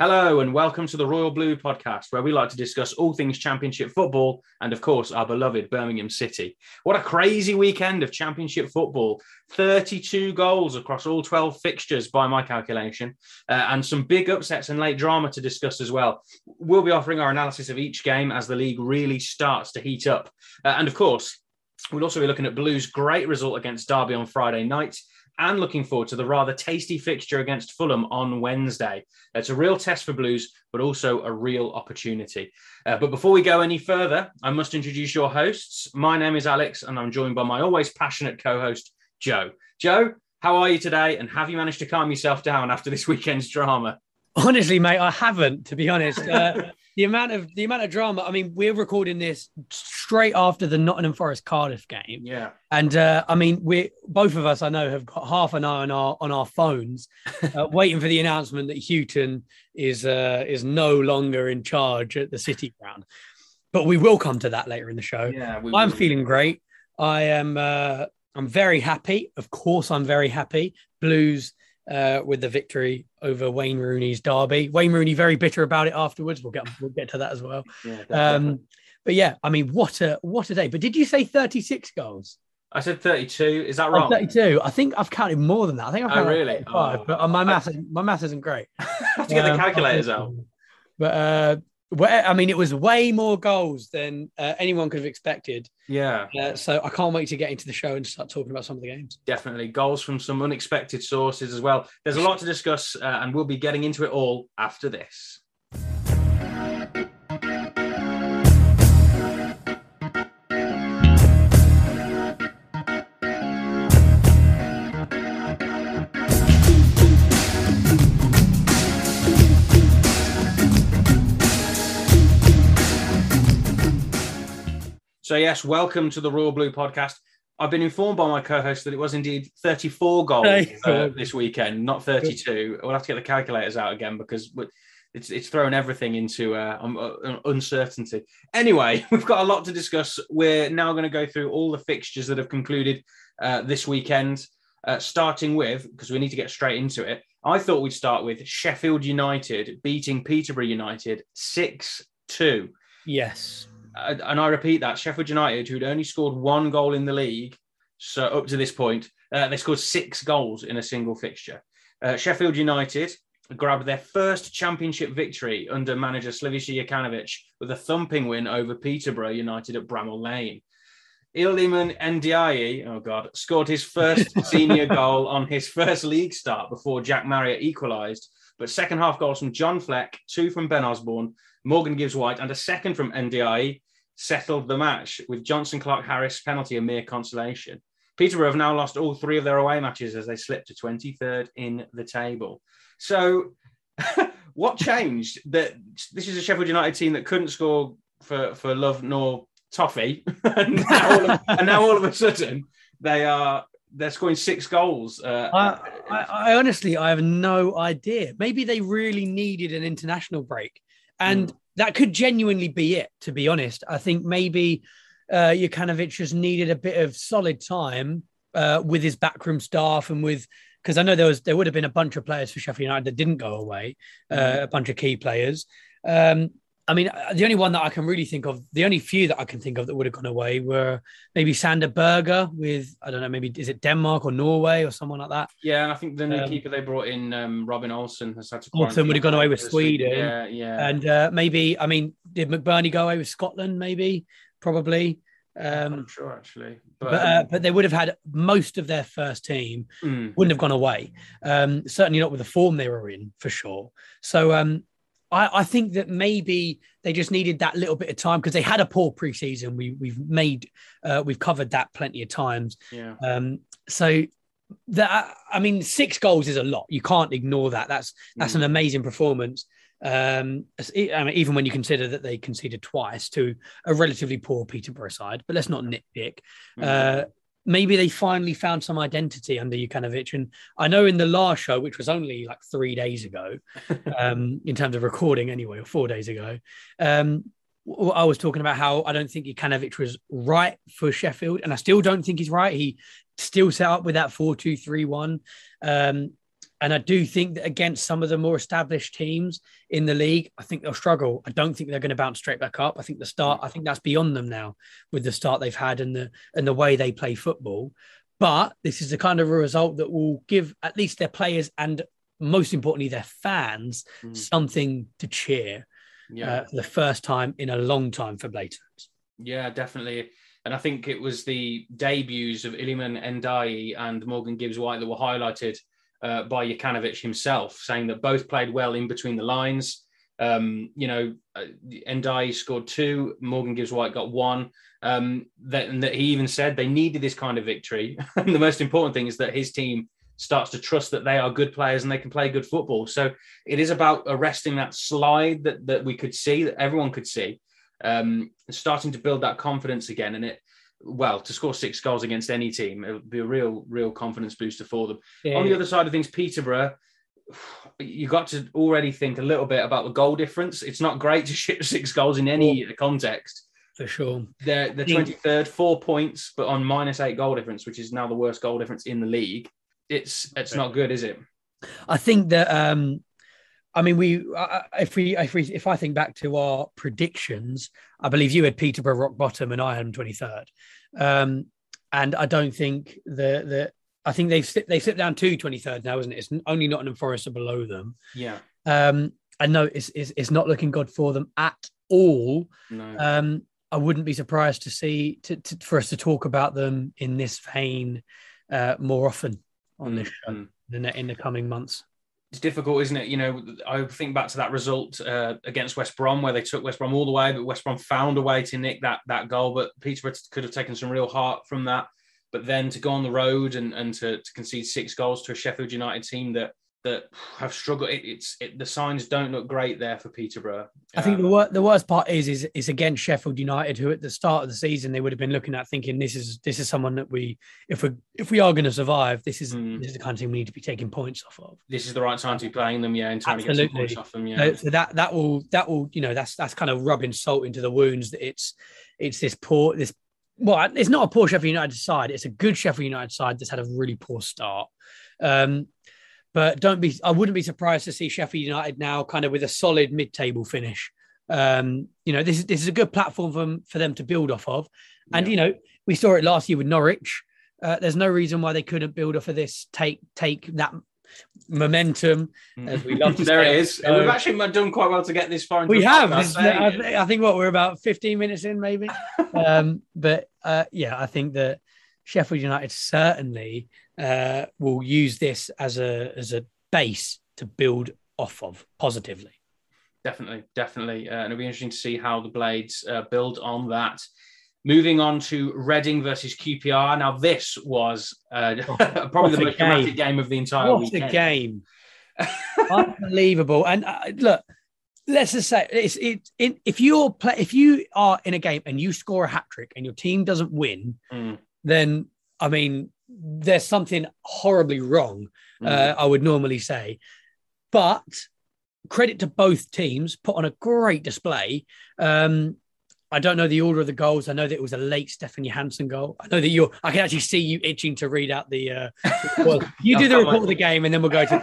Hello and welcome to the Royal Blue podcast, where we like to discuss all things Championship football and, of course, our beloved Birmingham City. What a crazy weekend of Championship football! 32 goals across all 12 fixtures by my calculation, uh, and some big upsets and late drama to discuss as well. We'll be offering our analysis of each game as the league really starts to heat up. Uh, and, of course, We'll also be looking at Blues' great result against Derby on Friday night and looking forward to the rather tasty fixture against Fulham on Wednesday. It's a real test for Blues, but also a real opportunity. Uh, but before we go any further, I must introduce your hosts. My name is Alex, and I'm joined by my always passionate co host, Joe. Joe, how are you today? And have you managed to calm yourself down after this weekend's drama? Honestly, mate, I haven't. To be honest, uh, the amount of the amount of drama. I mean, we're recording this straight after the Nottingham Forest Cardiff game. Yeah, and uh, I mean, we both of us, I know, have got half an eye on our on our phones, uh, waiting for the announcement that Hughton is uh, is no longer in charge at the City Ground. But we will come to that later in the show. Yeah, I'm feeling great. I am. Uh, I'm very happy. Of course, I'm very happy. Blues uh, with the victory over Wayne Rooney's derby. Wayne Rooney very bitter about it afterwards. We'll get we'll get to that as well. Yeah, um, but yeah, I mean, what a what a day! But did you say 36 goals? I said 32. Is that wrong? Oh, 32. I think I've counted more than that. I think I've oh, counted oh, really? Five, oh. but uh, my math my math isn't great. I have to get um, the calculators out. But uh, where, I mean, it was way more goals than uh, anyone could have expected. Yeah. Uh, so I can't wait to get into the show and start talking about some of the games. Definitely. Goals from some unexpected sources as well. There's a lot to discuss, uh, and we'll be getting into it all after this. So, yes, welcome to the Royal Blue podcast. I've been informed by my co-host that it was indeed 34 goals uh, this weekend, not 32. We'll have to get the calculators out again because it's it's thrown everything into uh, um, uh, uncertainty. Anyway, we've got a lot to discuss. We're now going to go through all the fixtures that have concluded uh, this weekend, uh, starting with because we need to get straight into it. I thought we'd start with Sheffield United beating Peterborough United six two. Yes and I repeat that Sheffield United, who'd only scored one goal in the league, so up to this point, uh, they scored six goals in a single fixture. Uh, Sheffield United grabbed their first championship victory under manager Slavisa Jokanovic with a thumping win over Peterborough United at Bramall Lane. Iliman Ndiaye, oh God, scored his first senior goal on his first league start before Jack Marriott equalised. But second half goals from John Fleck, two from Ben Osborne, Morgan Gibbs White, and a second from Ndiaye settled the match with Jonson Clarke-Harris penalty a mere consolation. Peterborough have now lost all three of their away matches as they slip to 23rd in the table. So, what changed? That this is a Sheffield United team that couldn't score for, for love nor toffee, and, now of, and, now all of, a sudden they are they're scoring six goals. Uh, I, I, I, honestly I have no idea. Maybe they really needed an international break, and mm that could genuinely be it, to be honest. I think maybe uh, Jokanovic just needed a bit of solid time uh, with his backroom staff and with because I know there was there would have been a bunch of players for Sheffield United that didn't go away, uh, mm-hmm. a bunch of key players. Um, I mean, uh, the only one that I can really think of, the only few that I can think of that would have gone away were maybe Sander Berge with, I don't know, maybe is it Denmark or Norway or someone like that? Yeah, and I think the new um, keeper they brought in, um, Robin Olsen, has had to. Olsen would have gone away with Sweden. Yeah, yeah. And uh, maybe, I mean, did McBurnie go away with Scotland? Maybe, probably. Um, I'm sure actually, but but, uh, but, they would have had most of their first team mm. wouldn't have gone away. Um, certainly not with the form they were in, for sure. So um, I, I, think that maybe they just needed that little bit of time because they had a poor preseason. We we've made uh, we've covered that plenty of times. Yeah. Um. So that I mean, six goals is a lot. You can't ignore that. That's that's mm. an amazing performance. Um, I mean, even when you consider that they conceded twice to a relatively poor Peterborough side, but let's not nitpick. Mm. Uh, maybe they finally found some identity under Jokanovic. And I know in the last show, which was only like three days ago, um, in terms of recording anyway, or four days ago, um, I was talking about how I don't think Jokanovic was right for Sheffield, and I still don't think he's right. He still set up with that four-two-three-one. Um, And I do think that against some of the more established teams in the league, I think they'll struggle. I don't think they're going to bounce straight back up. I think the start, I think that's beyond them now with the start they've had and the and the way they play football. But this is the kind of a result that will give at least their players and most importantly their fans mm. something to cheer yeah. uh, the first time in a long time for Blaytons. Yeah, definitely. And I think it was the debuts of Iliman Ndiaye and Morgan Gibbs White that were highlighted uh, by Jokanovic himself, saying that both played well in between the lines. Um, you know, uh, Ndiaye scored two, Morgan Gibbs White got one. Um, that, and that he even said they needed this kind of victory. and the most important thing is that his team starts to trust that they are good players and they can play good football. So it is about arresting that slide that, that we could see, that everyone could see, um, starting to build that confidence again. And it, well, to score six goals against any team, it would be a real, real confidence booster for them. Yeah. On the other side of things, Peterborough, you got to already think a little bit about the goal difference. It's not great to ship six goals in any context. For sure. They're the 23rd, four points, but on minus eight goal difference, which is now the worst goal difference in the league it's it's not good, is it? I think that um, I mean, we if we if we if I think back to our predictions, I believe you had Peterborough rock bottom and I had them twenty third, um, and I don't think the the I think they've slipped, they slipped down to 23rd now, isn't it? It's only Nottingham Forest are below them. Yeah. Um, I know it's, it's, it's not looking good for them at all. No. Um, I wouldn't be surprised to see to, to, for us to talk about them in this vein uh, more often on this show mm-hmm. in the, in the coming months. It's difficult, isn't it? You know, I think back to that result uh, against West Brom where they took West Brom all the way, but West Brom found a way to nick that that goal. But Peterborough could have taken some real heart from that. But then to go on the road and, and to, to concede six goals to a Sheffield United team that that have struggled. It, it's it, the signs don't look great there for Peterborough. I think the um, wor- the worst part is is is against Sheffield United, who at the start of the season they would have been looking at thinking this is this is someone that we if we if we are going to survive, this is mm. this is the kind of thing we need to be taking points off of. This is the right time to be playing them, yeah, and trying Absolutely. to get points off them, yeah. So, so that that will that will you know that's that's kind of rubbing salt into the wounds that it's it's this poor this well, it's not a poor Sheffield United side. It's a good Sheffield United side that's had a really poor start. Um, but don't be, I wouldn't be surprised to see Sheffield United now kind of with a solid mid table finish. Um, you know, this is, this is a good platform for them, for them to build off of. And, yeah. you know, we saw it last year with Norwich. Uh, there's no reason why they couldn't build off of this, take, take that momentum, as we love to there it is. So, We've actually done quite well to get this far. we have. I, I, think what we're about 15 minutes in, maybe. um, but uh, yeah, I think that Sheffield United certainly uh, will use this as a as a base to build off of positively. Definitely, definitely, uh, and it'll be interesting to see how the Blades uh, build on that. Moving on to Reading versus QPR. Now, this was uh, oh, probably the most game. dramatic game of the entire what weekend. a game! Unbelievable. And uh, look, let's just say it's it, it, if you're play if you are in a game and you score a hat trick and your team doesn't win, mm. then I mean there's something horribly wrong, mm. uh, I would normally say. But credit to both teams, put on a great display. Um, I don't know the order of the goals. I know that it was a late Stefan Johansen goal. I know that you're. I can actually see you itching to read out the. Uh, well, you do the report of the game, and then we'll go to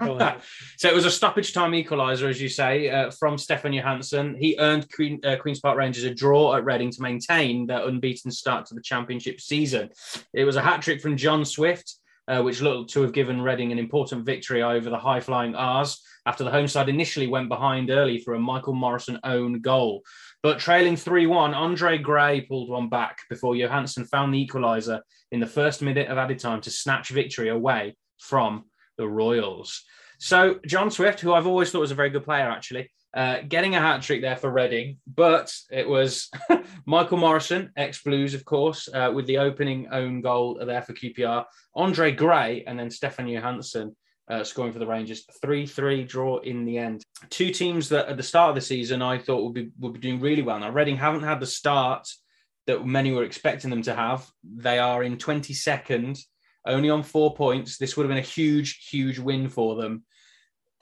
the. so it was a stoppage time equaliser, as you say, uh, from Stefan Johansen. He earned Queen, uh, Queens Park Rangers a draw at Reading to maintain their unbeaten start to the Championship season. It was a hat trick from John Swift. Uh, which looked to have given Reading an important victory over the high flying R's after the home side initially went behind early through a Michael Morrison own goal. But trailing 3 1, Andre Gray pulled one back before Johansen found the equaliser in the first minute of added time to snatch victory away from the Royals. So, John Swift, who I've always thought was a very good player, actually, uh, getting a hat trick there for Reading, but it was Michael Morrison, ex Blues, of course, uh, with the opening own goal there for QPR, Andre Gray, and then Stefan Johansen uh, scoring for the Rangers. 3 3 draw in the end. Two teams that at the start of the season I thought would be, would be doing really well. Now, Reading haven't had the start that many were expecting them to have. They are in 22nd, only on four points. This would have been a huge, huge win for them.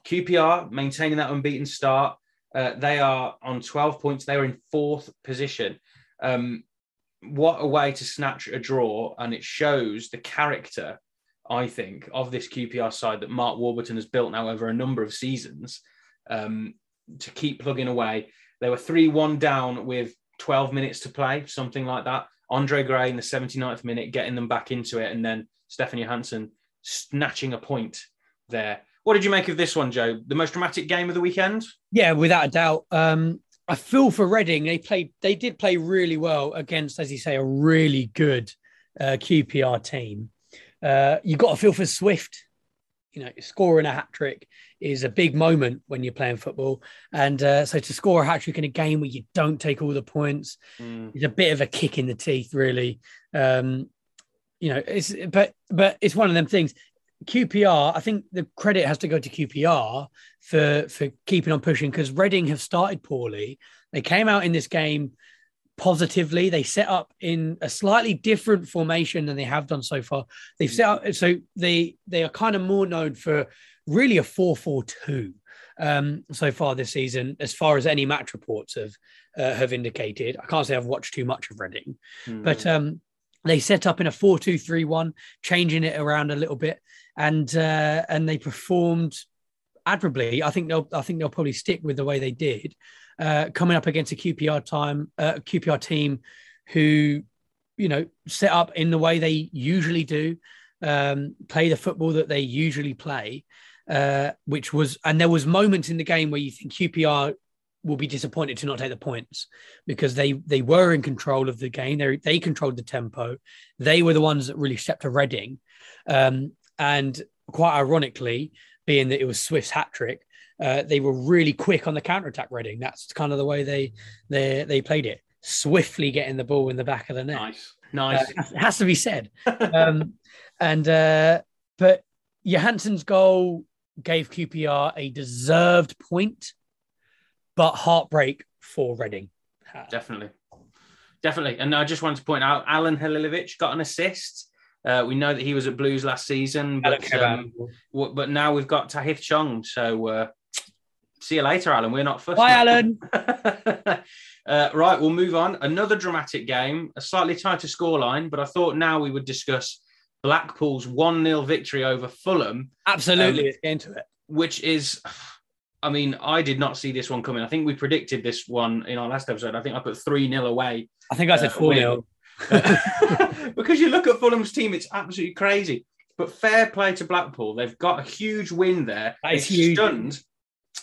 QPR maintaining that unbeaten start. Uh, they are on 12 points. They are in fourth position. Um, what a way to snatch a draw, and it shows the character I think, of this QPR side that Mark Warburton has built now over a number of seasons um, to keep plugging away. They were 3 1 down with 12 minutes to play, something like that. Andre Gray in the 79th minute, getting them back into it, and then Stefan Johansen snatching a point there. What did you make of this one, Joe? The most dramatic game of the weekend? Yeah, without a doubt. Um, I feel for Reading. They played. They did play really well against, as you say, a really good uh, QPR team. Uh, you got to feel for Swift. You know, scoring a hat trick is a big moment when you're playing football, and uh, so to score a hat trick in a game where you don't take all the points mm. is a bit of a kick in the teeth, really. Um, you know, it's but but it's one of them things. QPR, I think the credit has to go to QPR for for keeping on pushing because Reading have started poorly. They came out in this game positively. They set up in a slightly different formation than they have done so far. They've set up so they they are kind of more known for really a 4-4-2 um, so far this season, as far as any match reports have uh, have indicated. I can't say I've watched too much of Reading, mm. but um, they set up in a 4-2-3-1, changing it around a little bit, and uh, and they performed admirably. I think they'll I think they'll probably stick with the way they did uh, coming up against a QPR time, uh, QPR team who, you know, set up in the way they usually do, um, play the football that they usually play, uh, which was, and there was moments in the game where you think QPR will be disappointed to not take the points because they they were in control of the game. They they controlled the tempo. They were the ones that really stepped to Reading, um, and quite ironically, being that it was Swift's hat trick, uh, they were really quick on the counter attack. Reading. That's kind of the way they they they played it. Swiftly getting the ball in the back of the net. Nice, nice. Uh, it has to be said. um, and uh, but Johansen's goal gave QPR a deserved point, but heartbreak for Reading. Definitely, definitely. And I just wanted to point out, Alan Halilovic got an assist. Uh, we know that he was at Blues last season, but um, but now we've got Tahith Chong. So uh, See you later, Alan. We're not first. Bye, Alan. uh, right, we'll move on. Another dramatic game, a slightly tighter scoreline, but I thought now we would discuss Blackpool's 1 0 victory over Fulham. Absolutely. Um, Let's get into it. Which is, I mean, I did not see this one coming. I think we predicted this one in our last episode. I think I put 3 0 away. I think I said uh, 4 0. because you look at Fulham's team, it's absolutely crazy. But fair play to Blackpool. They've got a huge win there. That is huge. stunned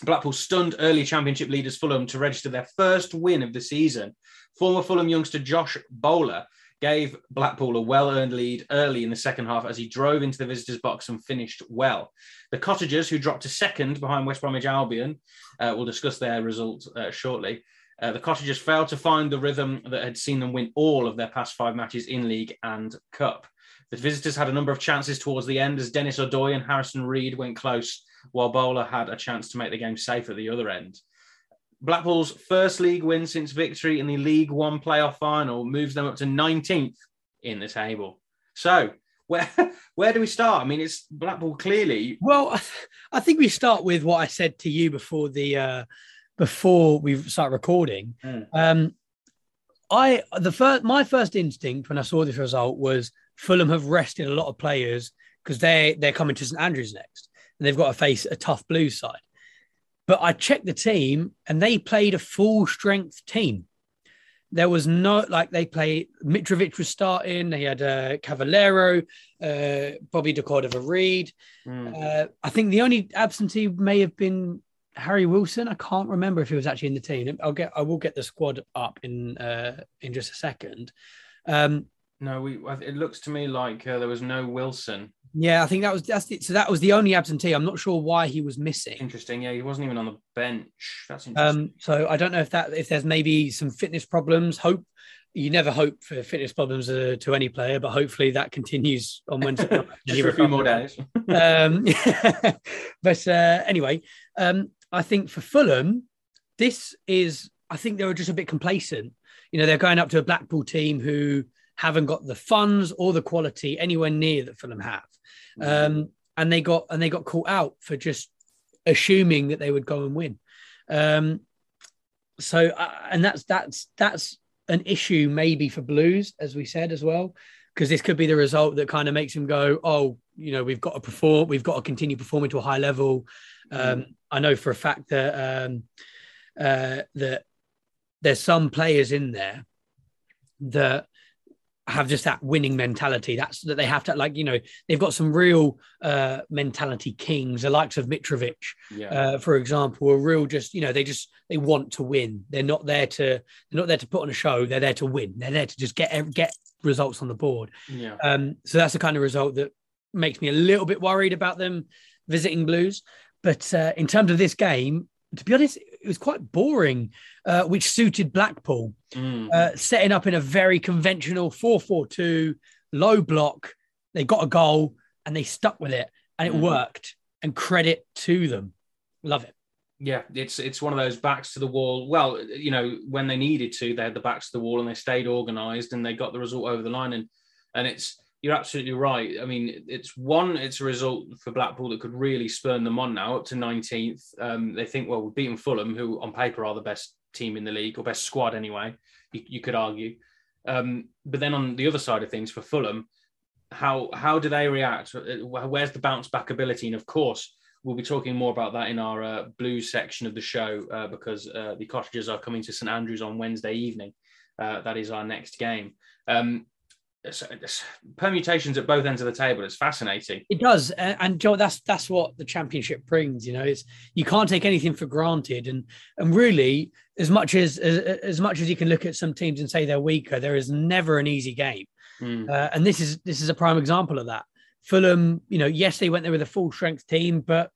Blackpool stunned early championship leaders Fulham to register their first win of the season. Former Fulham youngster Josh Bowler gave Blackpool a well earned lead early in the second half as he drove into the visitors' box and finished well. The Cottagers, who dropped to second behind West Bromwich Albion, uh, we'll discuss their result uh, shortly. Uh, the Cottagers failed to find the rhythm that had seen them win all of their past five matches in league and cup. The visitors had a number of chances towards the end as Dennis Odoi and Harrison Reed went close while Bowler had a chance to make the game safe at the other end. Blackpool's first league win since victory in the League One playoff final moves them up to 19th in the table. So, where where do we start? I mean, it's Blackpool clearly. Well, I think we start with what I said to you before the uh, before we start recording. Mm. Um, I the first my first instinct when I saw this result was Fulham have rested a lot of players because they they're coming to St Andrews next and they've got to face a tough Blues side. But I checked the team and they played a full strength team. There was no like they played Mitrovic was starting. They had uh, Cavaleiro, uh, Bobby Decordova-Reid. Mm. Uh, I think the only absentee may have been Harry Wilson. I can't remember if he was actually in the team. I'll get I will get the squad up in uh, in just a second. Um, no, we. It looks to me like uh, there was no Wilson. Yeah, I think that was that's the, so. That was the only absentee. I'm not sure why he was missing. Interesting. Yeah, he wasn't even on the bench. That's interesting. Um, so I don't know if that if there's maybe some fitness problems. Hope you never hope for fitness problems uh, to any player, but hopefully that continues on Wednesday. Just for a few more days. um, but uh, anyway, um, I think for Fulham, this is. I think they were just a bit complacent. You know, they're going up to a Blackpool team who haven't got the funds or the quality anywhere near that Fulham have. Um, and they got and they got caught out for just assuming that they would go and win. Um, so uh, and that's that's that's an issue maybe for Blues, as we said as well, because this could be the result that kind of makes him go, oh, you know we've got to perform, we've got to continue performing to a high level. Um, Mm. I know for a fact that um, uh, that there's some players in there that have just that winning mentality. That's that they have to like you know they've got some real uh, mentality kings, the likes of Mitrovic, Yeah. uh, for example, are real just you know they just they want to win. They're not there to they're not there to put on a show. They're there to win. They're there to just get get results on the board. yeah. Um, so that's the kind of result that makes me a little bit worried about them visiting Blues. But uh, in terms of this game, to be honest, it was quite boring, uh, which suited Blackpool, Mm. uh, setting up in a very conventional 4 4 2, low block. They got a goal and they stuck with it and it Mm. worked. And credit to them. Love it. Yeah, it's it's one of those backs to the wall. Well, you know, when they needed to, they had the backs to the wall and they stayed organised and they got the result over the line. And and it's you're absolutely right. I mean, it's one, it's a result for Blackpool that could really spurn them on now up to 19th. Um, they think, well, we've beaten Fulham, who on paper are the best team in the league or best squad anyway. You, you could argue. Um, but then on the other side of things for Fulham, how how do they react? Where's the bounce back ability? And of course, we'll be talking more about that in our uh, blues section of the show uh, because uh, the cottagers are coming to st andrews on wednesday evening uh, that is our next game um, it's permutations at both ends of the table. It's fascinating. It does, and, and Joe, that's that's what the championship brings. You know, it's you can't take anything for granted, and and really, as much as as, as much as you can look at some teams and say they're weaker, there is never an easy game, Mm, uh, and this is this is a prime example of that. Fulham, you know, yes, they went there with a full strength team, but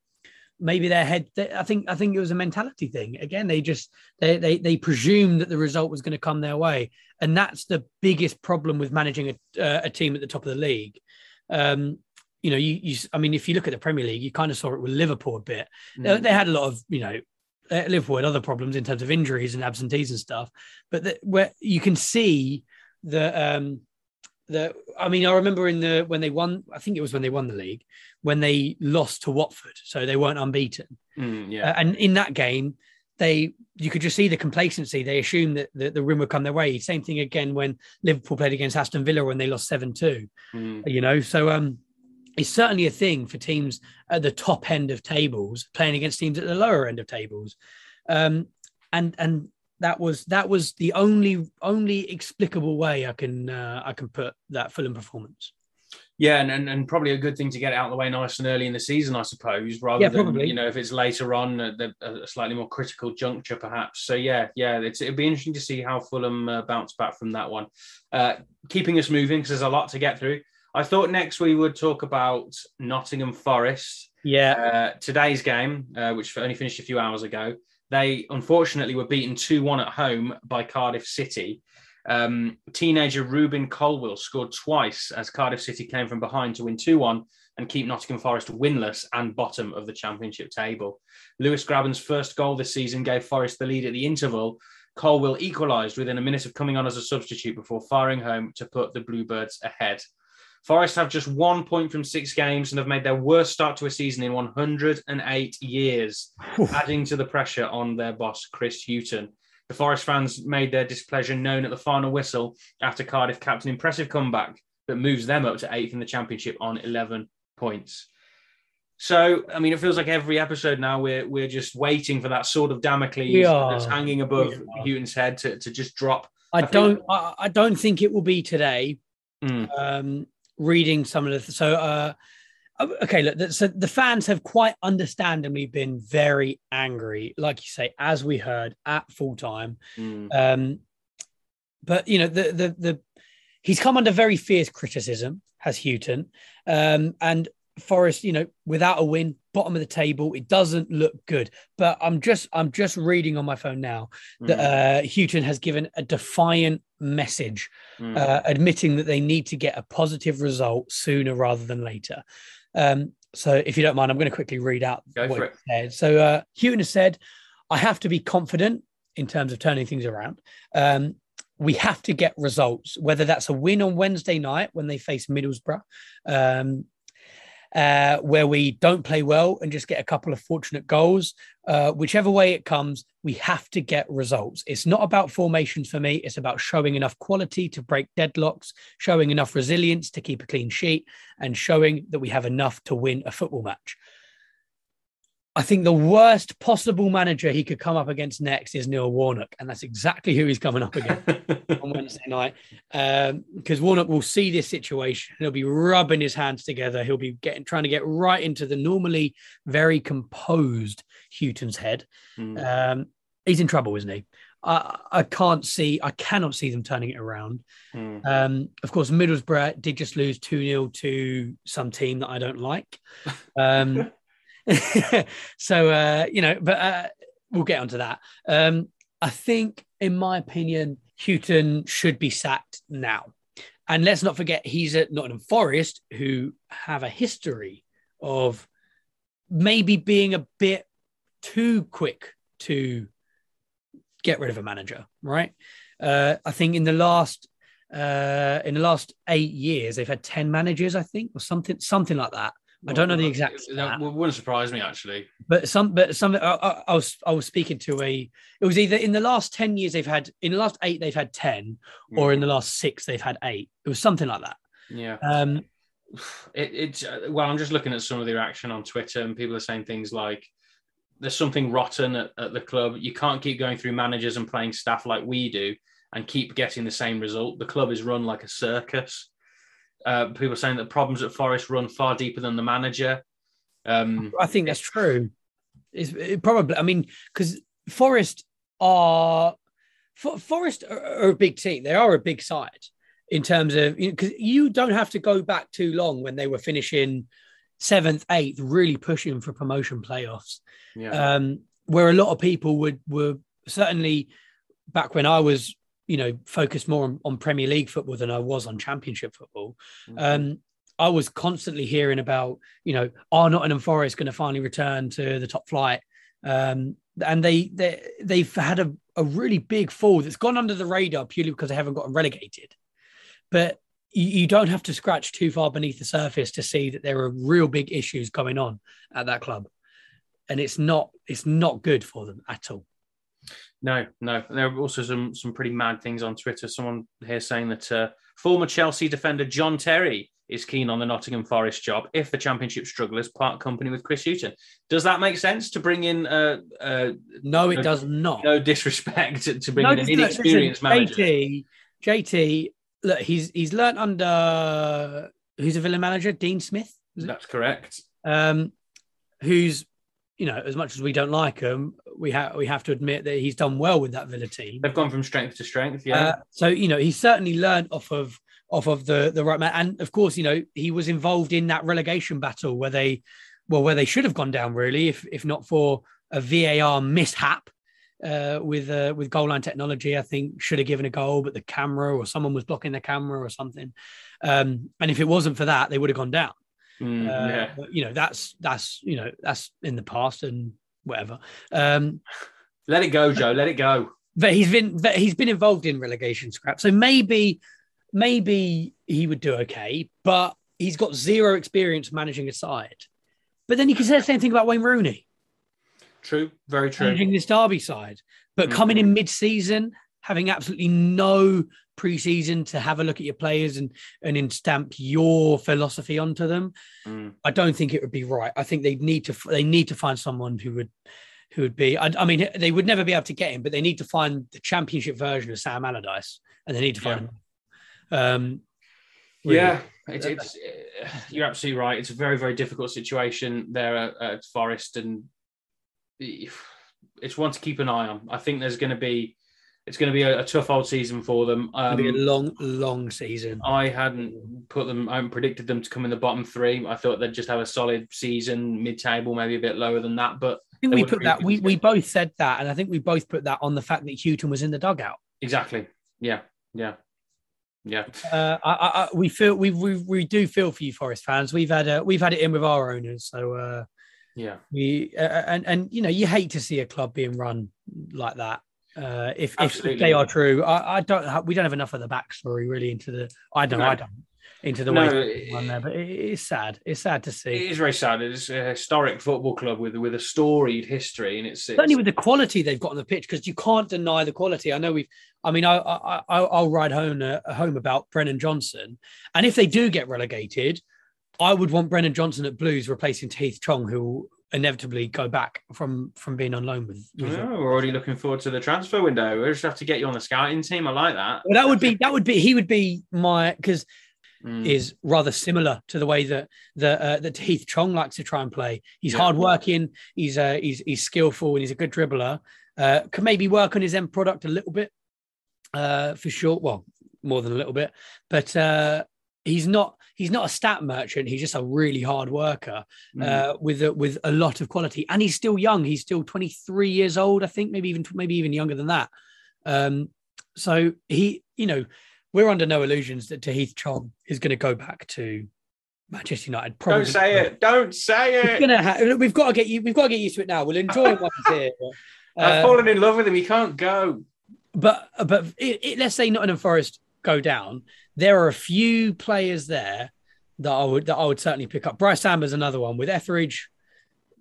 maybe their head. I think I think it was a mentality thing. Again, they just they they they presumed that the result was going to come their way, and that's the biggest problem with managing a uh, a team at the top of the league. Um, you know, you, you I mean, if you look at the Premier League, you kind of saw it with Liverpool a bit. They, mm, they had a lot of you know. uh, Liverpool had other problems in terms of injuries and absentees and stuff, but the, where you can see the um, the I mean, I remember in the when they won, I think it was when they won the league, when they lost to Watford, so they weren't unbeaten. mm, yeah Uh, and in that game, they you could just see the complacency. They assumed that the, the win would come their way. Same thing again when Liverpool played against Aston Villa when they lost seven two. Mm, You know, so um, it's certainly a thing for teams at the top end of tables playing against teams at the lower end of tables. Um, and and that was that was the only only explicable way I can uh, I can put that Fulham performance. Yeah, and, and and probably a good thing to get out of the way nice and early in the season, I suppose, rather Yeah, than probably. you know if it's later on at the, a slightly more critical juncture, perhaps. So yeah, yeah, it's it'd be interesting to see how Fulham uh, bounce back from that one. Uh, keeping us moving because there's a lot to get through. I thought next we would talk about Nottingham Forest. Yeah, Uh, today's game, uh, which only finished a few hours ago, they unfortunately were beaten 2 1 at home by Cardiff City. Um, teenager Rubin Colwill scored twice as Cardiff City came from behind to win 2 1 and keep Nottingham Forest winless and bottom of the championship table. Lewis Grabban's first goal this season gave Forest the lead at the interval. Colwill equalised within a minute of coming on as a substitute before firing home to put the Bluebirds ahead. Forest have just one point from six games and have made their worst start to a season in 108 years, Oof. adding to the pressure on their boss, Chris Hughton. The Forest fans made their displeasure known at the final whistle after Cardiff capped an impressive comeback that moves them up to eighth in the championship on 11 points. So, I mean, it feels like every episode now we're we're just waiting for that sort of Damocles that's hanging above. Hughton's head to, to just drop. I I don't I, I don't think it will be today. Mm, um, reading some of the so uh, okay look so the fans have quite understandably been very angry like you say as we heard at full time. Mm, um, but you know the the the he's come under very fierce criticism has Hughton um, and Forest you know without a win bottom of the table it doesn't look good. But I'm just I'm just reading on my phone now that mm, uh, Hughton has given a defiant message mm. uh, admitting that they need to get a positive result sooner rather than later. Um, so, if you don't mind, I'm going to quickly read out Go what he said. So, uh, Hughton has said, I have to be confident in terms of turning things around. Um, we have to get results, whether that's a win on Wednesday night when they face Middlesbrough. Um, uh, where we don't play well and just get a couple of fortunate goals. Uh, whichever way it comes, we have to get results. It's not about formations for me. It's about showing enough quality to break deadlocks, showing enough resilience to keep a clean sheet, and showing that we have enough to win a football match. I think the worst possible manager he could come up against next is Neil Warnock, and that's exactly who he's coming up against on Wednesday night. Because um, Warnock will see this situation, he'll be rubbing his hands together. He'll be getting trying to get right into the normally very composed Hughton's head. Mm. Um, he's in trouble, isn't he? I, I, can't see, I cannot see them turning it around. Mm. Um, of course, Middlesbrough did just lose 2 0 to some team that I don't like. Um, so uh, you know, but uh, we'll get onto that. Um, I think, in my opinion, Hughton should be sacked now. And let's not forget, he's at Nottingham Forest, who have a history of maybe being a bit too quick to get rid of a manager, right? Uh, I think in the last uh, in the last eight years, they've had ten managers, I think, or something, something like that. I don't know the exact. That wouldn't surprise me actually. But some, but some. I, I, I, was I was speaking to a. It was either in the last ten years they've had in the last eight they've had ten, mm. or in the last six they've had eight. It was something like that. Yeah. Um, it, it's well, I'm just looking at some of the reaction on Twitter, and people are saying things like, "There's something rotten at, at the club. You can't keep going through managers and playing staff like we do, and keep getting the same result. The club is run like a circus." Uh, people saying that problems at Forest run far deeper than the manager. Um, I think that's true. It's it probably. I mean, because Forest are For, Forest are, are, a big team. They are a big side in terms of because you, know, you don't have to go back too long when they were finishing seventh, eighth, really pushing for promotion playoffs. Yeah. Um, where a lot of people would were certainly back when I was you know focused more on, on Premier League football than I was on Championship football. Mm-hmm. Um, I was constantly hearing about you know are Nottingham Forest going to finally return to the top flight, um, and they they they've had a, a really big fall that's gone under the radar purely because they haven't gotten relegated, but. You, you don't have to scratch too far beneath the surface to see that there are real big issues going on at that club, and it's not it's not good for them at all. No, no. There are also some some pretty mad things on Twitter. Someone here saying that uh, former Chelsea defender John Terry is keen on the Nottingham Forest job if the Championship strugglers part company with Chris Hughton. Does that make sense to bring in? Uh, uh, no, it no, does not. No disrespect to, to bring no, in an inexperienced listen, manager. JT, JT, look, he's he's learnt under who's a Villa manager, Dean Smith. That's correct. Um, who's you know, as much as we don't like him, we have we have to admit that he's done well with that Villa team. They've gone from strength to strength, yeah. Uh, so you know, he's certainly learned off of off of the the right man, and of course, you know, he was involved in that relegation battle where they, well, where they should have gone down really, if if not for a VAR mishap uh, with uh, with goal line technology. I think should have given a goal, but the camera or someone was blocking the camera or something. Um, and if it wasn't for that, they would have gone down. Mm, uh, yeah. But, you know, that's that's you know that's in the past and whatever. Um, let it go, Joe. Let it go. But he's been but he's been involved in relegation scrap, so maybe maybe he would do okay. But he's got zero experience managing a side. But then you can say the same thing about Wayne Rooney. True, very true. Managing this Derby side, but mm-hmm. coming in mid-season, having absolutely no preseason to have a look at your players and and stamp your philosophy onto them. Mm. I don't think it would be right. I think they need to they need to find someone who would who would be. I, I mean, they would never be able to get him, but they need to find the championship version of Sam Allardyce, and they need to find. Yeah. Um, really. Yeah, it's, it's, you're absolutely right. It's a very very difficult situation there at, at Forest, and it's one to keep an eye on. I think there's going to be it's going to be a, a tough old season for them. Um, be a um, long, long season. I hadn't put them. I hadn't predicted them to come in the bottom three. I thought they'd just have a solid season, mid-table, maybe a bit lower than that. But I think we put that. We, we both said that, and I think we both put that on the fact that Hughton was in the dugout. Exactly. Yeah. Yeah. Yeah. Uh, I, I, we feel we, we we do feel for you, Forest fans. We've had a, we've had it in with our owners, so uh, yeah. We uh, and and you know you hate to see a club being run like that. Uh, if, if, they are true, I, I, don't. We don't have enough of the backstory really into the. I don't. I don't. into the No, way one there. But it, it's sad. It's sad to see. It is very sad. It's a historic football club with with a storied history, and it's, it's Certainly with the quality they've got on the pitch, because you can't deny the quality. I know we've. I mean, I, I, I I'll ride home uh, home about Brennan Johnson, and if they do get relegated, I would want Brennan Johnson at Blues replacing Heath Chong, who inevitably go back from from being on loan with. with Yeah, we're already looking forward to the transfer window. We just have to get you on the scouting team. I like that. Well, that would be that would be he would be my because Mm. is rather similar to the way that that uh, that Heath Chong likes to try and play. He's Yeah. hardworking. He's uh, he's he's skillful and he's a good dribbler. Uh, can maybe work on his end product a little bit, uh, for sure. Well, more than a little bit, but uh, he's not he's not a stat merchant. He's just a really hard worker Mm. uh, with a, with a lot of quality, and he's still young. He's still 23 years old, I think, maybe even maybe even younger than that. Um, so he, you know, we're under no illusions that Tahith Chong is going to go back to Manchester United. Probably Don't say it. Don't say it. gonna ha- we've got to get you. We've got to get used to it now. We'll enjoy it once it's here. but, I've uh, fallen in love with him. He can't go. but but it, it, let's say Nottingham Forest go down. There are a few players there that I would that I would certainly pick up. Brice Samba's another one with Etheridge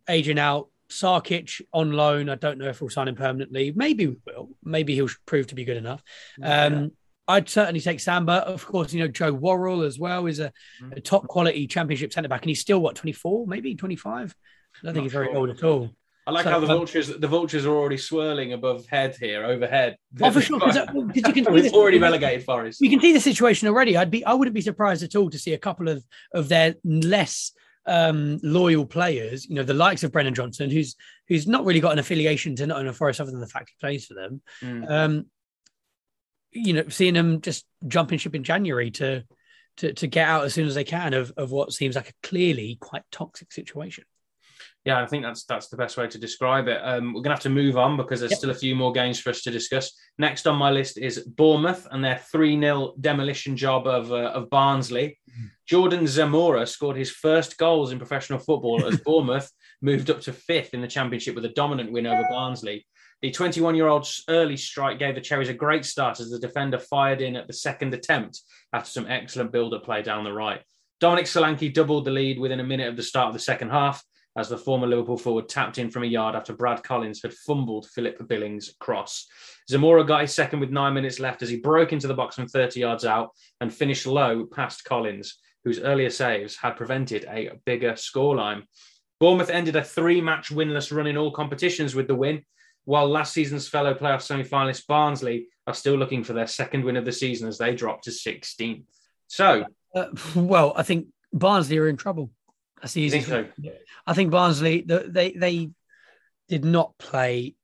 aging out. Sarkic on loan. I don't know if we'll sign him permanently. Maybe we will. Maybe he'll prove to be good enough. Um, I'd certainly take Samba. Of course, you know Joe Worrall as well is a, a top quality Championship centre back, and he's still what twenty four, maybe twenty five. I don't think he's very sure. old at all. I like So, how the um, vultures the vultures are already swirling above head here, overhead. Oh, for sure, because you can see this- already relegated Forest. you can see the situation already. I'd be I wouldn't be surprised at all to see a couple of of their less um, loyal players, you know, the likes of Brennan Johnson, who's who's not really got an affiliation to Nottingham Forest other than the fact he plays for them. Mm. Um, you know, seeing them just jumping ship in January to to to get out as soon as they can of of what seems like a clearly quite toxic situation. Yeah, I think that's that's the best way to describe it. Um, we're gonna have to move on because there's Yep. still a few more games for us to discuss. Next on my list is Bournemouth and their three 0 demolition job of uh, of Barnsley. Jordan Zemura scored his first goals in professional football as Bournemouth moved up to fifth in the championship with a dominant win over Barnsley. The 21 year old's early strike gave the Cherries a great start as the defender fired in at the second attempt after some excellent build up play down the right. Dominic Solanke doubled the lead within a minute of the start of the second half as the former Liverpool forward tapped in from a yard after Brad Collins had fumbled Philip Billing's cross. Zemura got his second with nine minutes left as he broke into the box from 30 yards out and finished low past Collins, whose earlier saves had prevented a bigger scoreline. Bournemouth ended a three match winless run in all competitions with the win, while last season's fellow playoff semi finalist Barnsley are still looking for their second win of the season as they drop to 16th. So, Uh, well, I think Barnsley are in trouble. That's the you think so? I think Barnsley they they did not play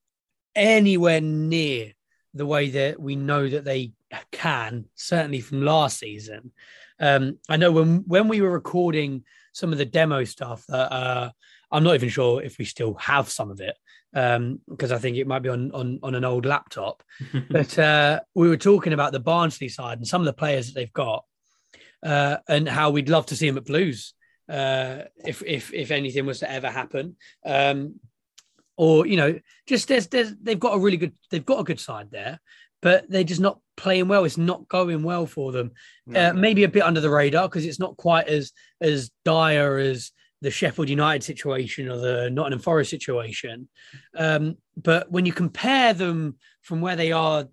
anywhere near the way that we know that they can. Certainly from last season. Um, I know when when we were recording some of the demo stuff that uh, I'm not even sure if we still have some of it because I think it might be on on, on an old laptop. but uh, we were talking about the Barnsley side and some of the players that they've got, uh, and how we'd love to see them at Blues uh, if if if anything was to ever happen. Um, or you know, just there's there's they've got a really good they've got a good side there, but they're just not playing well. It's not going well for them. No. Uh, maybe a bit under the radar because it's not quite as as dire as the Sheffield United situation or the Nottingham Forest situation. Um, but when you compare them from where they are,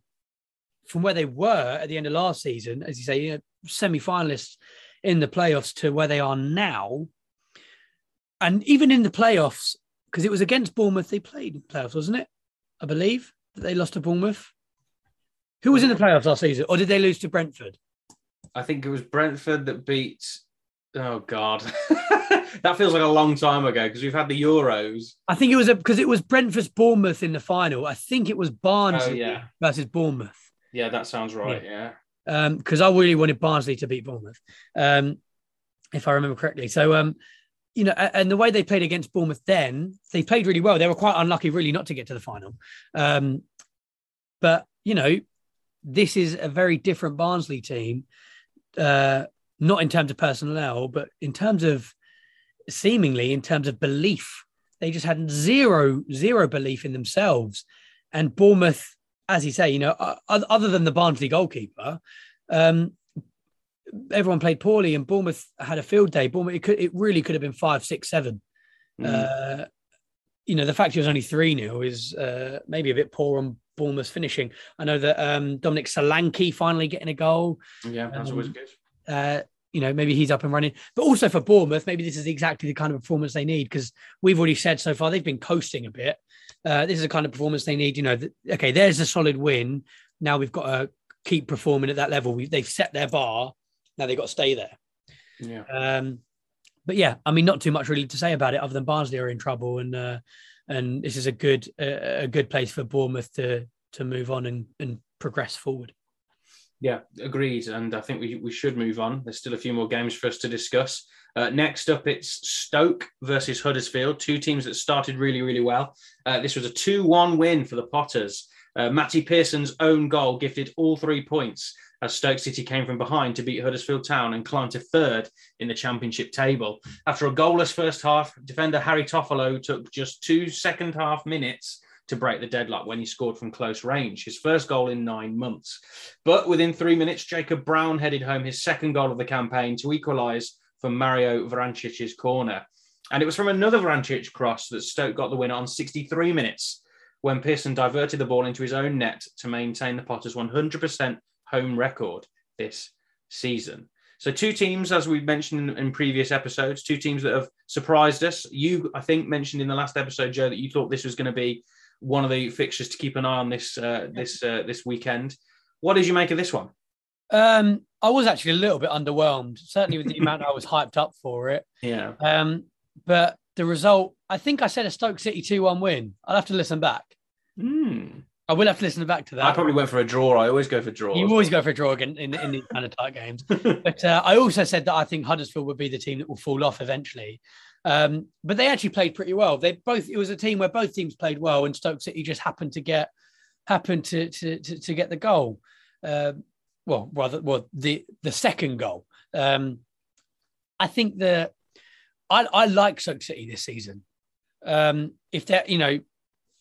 from where they were at the end of last season, as you say, you know, semi-finalists in the playoffs to where they are now, and even in the playoffs, because it was against Bournemouth they played in playoffs, wasn't it? I believe that they lost to Bournemouth. Who was in the playoffs last season, or did they lose to Brentford? I think it was Brentford that beat. Oh God, that feels like a long time ago because we've had the Euros. I think it was because it was Brentford's Bournemouth in the final. I think it was Barnsley Oh, yeah. versus Bournemouth. Yeah, that sounds right. Yeah, because I really wanted Barnsley to beat Bournemouth, um, if I remember correctly. So, um, you know, and the way they played against Bournemouth then, they played really well. They were quite unlucky, really, not to get to the final. Um, but you know, this is a very different Barnsley team, uh, not in terms of personnel, but in terms of seemingly in terms of belief. They just had zero zero belief in themselves, and Bournemouth, as you say, you know, other than the Barnsley goalkeeper, um, everyone played poorly, and Bournemouth had a field day. Bournemouth, it, could, it really could have been five, six, seven. Mm. Uh, you know, the fact it was only 3 0 is uh, maybe a bit poor on Bournemouth finishing. I know that um, Dominic Solanke finally getting a goal. yeah, that's always um, good. Uh, you know, maybe he's up and running. But also for Bournemouth, maybe this is exactly the kind of performance they need because we've already said so far they've been coasting a bit. Uh, this is the kind of performance they need. You know, th- okay, there's a solid win. Now we've got to keep performing at that level. we they've set their bar. Now they've got to stay there. Yeah. Um, but yeah, I mean, not too much really to say about it other than Barnsley are in trouble, and uh, and this is a good uh, a good place for Bournemouth to to move on and, and progress forward. Yeah, agreed. And I think we, we should move on. There's still a few more games for us to discuss. Uh, next up, it's Stoke versus Huddersfield, two teams that started really, really well. Uh, this was a 2 1 win for the Potters. Uh, Matty Pearson's own goal gifted all three points as Stoke City came from behind to beat Huddersfield Town and climb to third in the championship table. After a goalless first half, defender Harry Toffolo took just two second half minutes to break the deadlock when he scored from close range, his first goal in nine months. But within three minutes, Jacob Brown headed home his second goal of the campaign to equalise from Mario Vrancic's corner. And it was from another Vrancic cross that Stoke got the winner on 63 minutes when Pearson diverted the ball into his own net to maintain the Potters' 100% home record this season. So, two teams, as we've mentioned in, in, previous episodes, two teams that have surprised us. You, I think, mentioned in the last episode, Joe, that you thought this was going to be one of the fixtures to keep an eye on this uh, this uh, this weekend. What did you make of this one? Um, I was actually a little bit underwhelmed, certainly with the amount I was hyped up for it. Yeah. Um, but the result, I think I said a Stoke City 2 1 win. I'll have to listen back. Mm. I will have to listen back to that. I probably went for a draw. I always go for draws. You always go for a draw again in, in these kind of tight games. but uh, I also said that I think Huddersfield would be the team that will fall off eventually. Um, but they actually played pretty well. They both it was a team where both teams played well, and Stoke City just happened to get happened to to to, to get the goal. Uh, well, rather, well, the the second goal. Um, I think the I I like Stoke City this season. Um, if they're you know,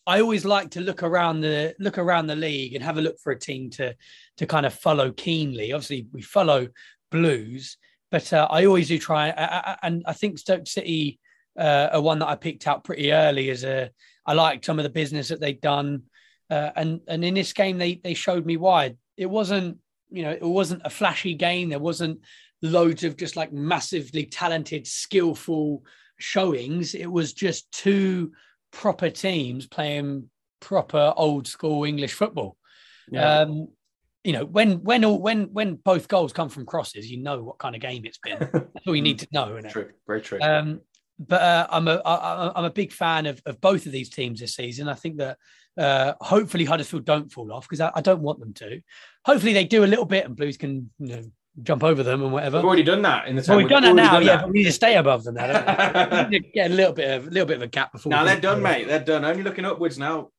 I always like to look around the look around the league and have a look for a team to to kind of follow keenly. Obviously, we follow Blues, but uh, I always do try, I, I, and I think Stoke City uh, are one that I picked out pretty early as a. I liked some of the business that they'd done, uh, and and in this game they they showed me why. It wasn't you know it wasn't a flashy game. There wasn't loads of just like massively talented, skillful showings. It was just two proper teams playing proper old school English football. Yeah. Um, you know, when when all when when both goals come from crosses, you know what kind of game it's been. That's all you need to know. Isn't it? True, very true. Um, but uh, I'm a I, I'm a big fan of, of both of these teams this season. I think that uh, hopefully Huddersfield don't fall off because I, I, don't want them to. Hopefully they do a little bit and Blues can you know jump over them and whatever. We've already done that in the time. Well, we've, done that now, done yeah. That. But we need to stay above them now. get a little bit of a little bit of a gap before. Now they're done, mate. They're done. Only looking upwards now.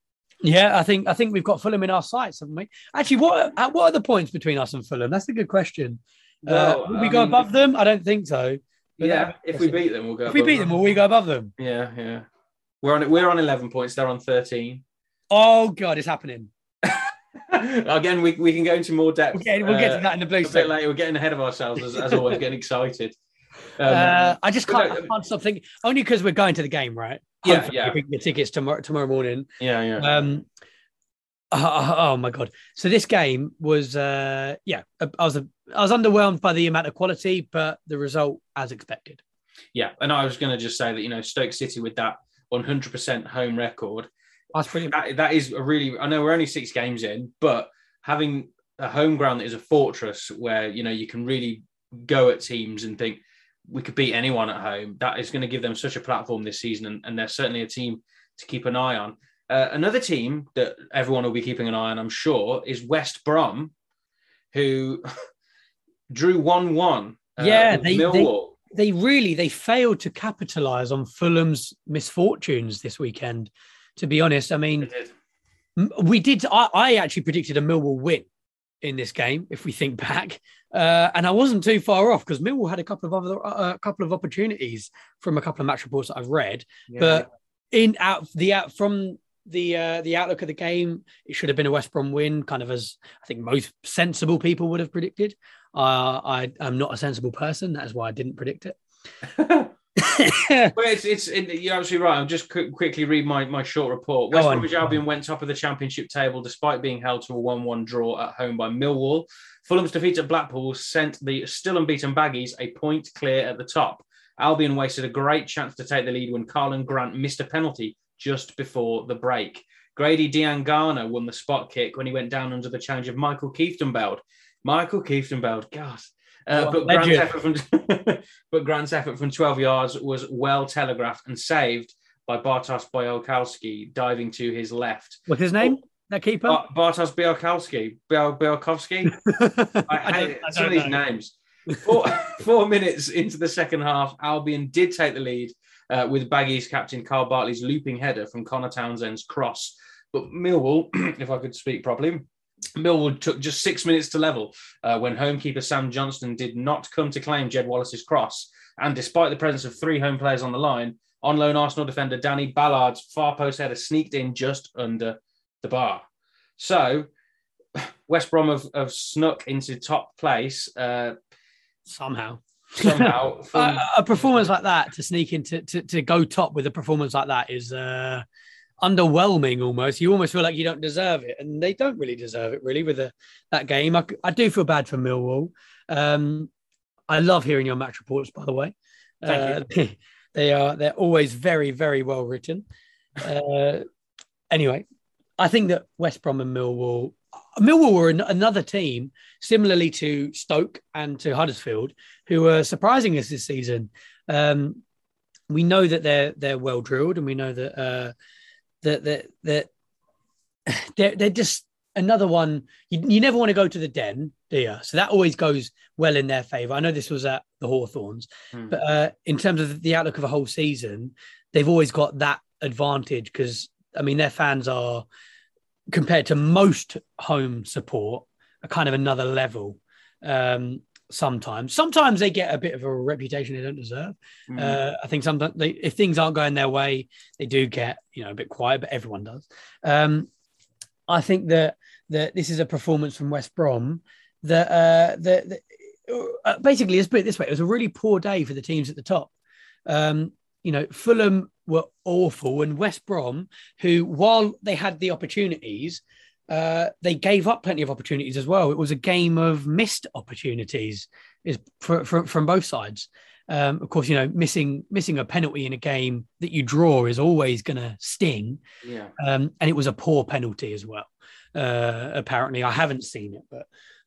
Yeah, I think I think we've got Fulham in our sights, haven't we? Actually, what uh, what are the points between us and Fulham? That's a good question. Uh, well, uh, will we go mean, above them? I don't think so. Yeah, if we beat them, we'll go. If we beat them, will we go above them? Yeah, yeah. We're on we're on eleven points. They're on thirteen. Oh god, it's happening. Again, we, we can go into more depth. We'll get, we'll get to that in the blue. A bit later. We're getting ahead of ourselves as, as always, getting excited. Um, uh, I just can't, I can't stop thinking. Only because we're going to the game, right? Yeah, Hopefully yeah. the tickets tomorrow tomorrow morning. Yeah, yeah. Um, oh, oh, my god! So this game was, uh, yeah, I was, a, I was underwhelmed by the amount of quality, but the result as expected. Yeah, and I was going to just say that you know Stoke City with that 100% home record that's brilliant. That, that is a really. I know we're only six games in, but having a home ground that is a fortress where you know you can really go at teams and think we could beat anyone at home. That is going to give them such a platform this season, and, and they're certainly a team to keep an eye on. Uh, another team that everyone will be keeping an eye on, I'm sure, is West Brom, who drew one-one. Uh, yeah, they, they, they really they failed to capitalize on Fulham's misfortunes this weekend to be honest. I mean, we did. I, I, actually predicted a Millwall win in this game, if we think back, uh, and I wasn't too far off because Millwall had a couple of other a uh, couple of opportunities from a couple of match reports that I've read, yeah. but in out the out from the uh, the outlook of the game, it should have been a West Brom win, kind of as I think most sensible people would have predicted. Uh, I am not a sensible person. That is why I didn't predict it. But it's, it's it, you're absolutely right. I'll just qu- quickly read my, my short report. West. Bromwich Albion went top of the championship table despite being held to a 1 1 draw at home by Millwall. Fulham's defeat at Blackpool sent the still unbeaten Baggies a point clear at the top. Albion wasted a great chance to take the lead when Karlan Grant missed a penalty just before the break. Grady Diangana won the spot kick when he went down under the challenge of Michael Kieftenbeld. Michael Kieftenbeld, God. Uh, but Grant's effort from but Grant's effort from 12 yards was well telegraphed and saved by Bartosz Białkowski diving to his left. What's his name? That keeper? Bar- Bartosz Białkowski, Bial- Białkowski. I I I some of these know. names. Four, four minutes into the second half, Albion did take the lead uh, with Baggies captain Kyle Bartley's looping header from Conor Townsend's cross. But Millwall, if I could speak properly, Millwall took just six minutes to level uh, when homekeeper Sam Johnstone did not come to claim Jed Wallace's cross. And despite the presence of three home players on the line, on loan Arsenal defender Danny Ballard's far post header sneaked in just under the bar. So West Brom have, have snuck into top place uh, Somehow. Somehow. From, a, a performance like that to sneak into to, to go top with a performance like that is uh underwhelming almost. You almost feel like you don't deserve it and they don't really deserve it really with the, that game. I, I do feel bad for millwall. Um i love hearing your match reports by the way. Thank uh, they are they're always very very well written. Uh anyway i think that west brom and millwall millwall were an, another team similarly to stoke and to huddersfield who are surprising us this season. Um, we know that they're they're well drilled, and we know that uh, that that that they're they're just another one. You, you never want to go to the den, do you? So that always goes well in their favour. I know this was at the Hawthorns, Hmm. but uh, in terms of the outlook of a whole season, they've always got that advantage because I mean their fans are compared to most home support a kind of another level. Um, sometimes, sometimes they get a bit of a reputation they don't deserve. Mm. Uh, I think sometimes they, if things aren't going their way, they do get you know a bit quiet, but everyone does. Um, I think that that this is a performance from West Brom that uh, that, that uh, basically let's put it this way: it was a really poor day for the teams at the top. Um, you know, Fulham were awful, and West Brom, who while they had the opportunities, uh, they gave up plenty of opportunities as well. It was a game of missed opportunities, is for, for, from both sides. Um, of course, you know, missing missing a penalty in a game that you draw is always going to sting, yeah. um, and it was a poor penalty as well. Uh, apparently, I haven't seen it, but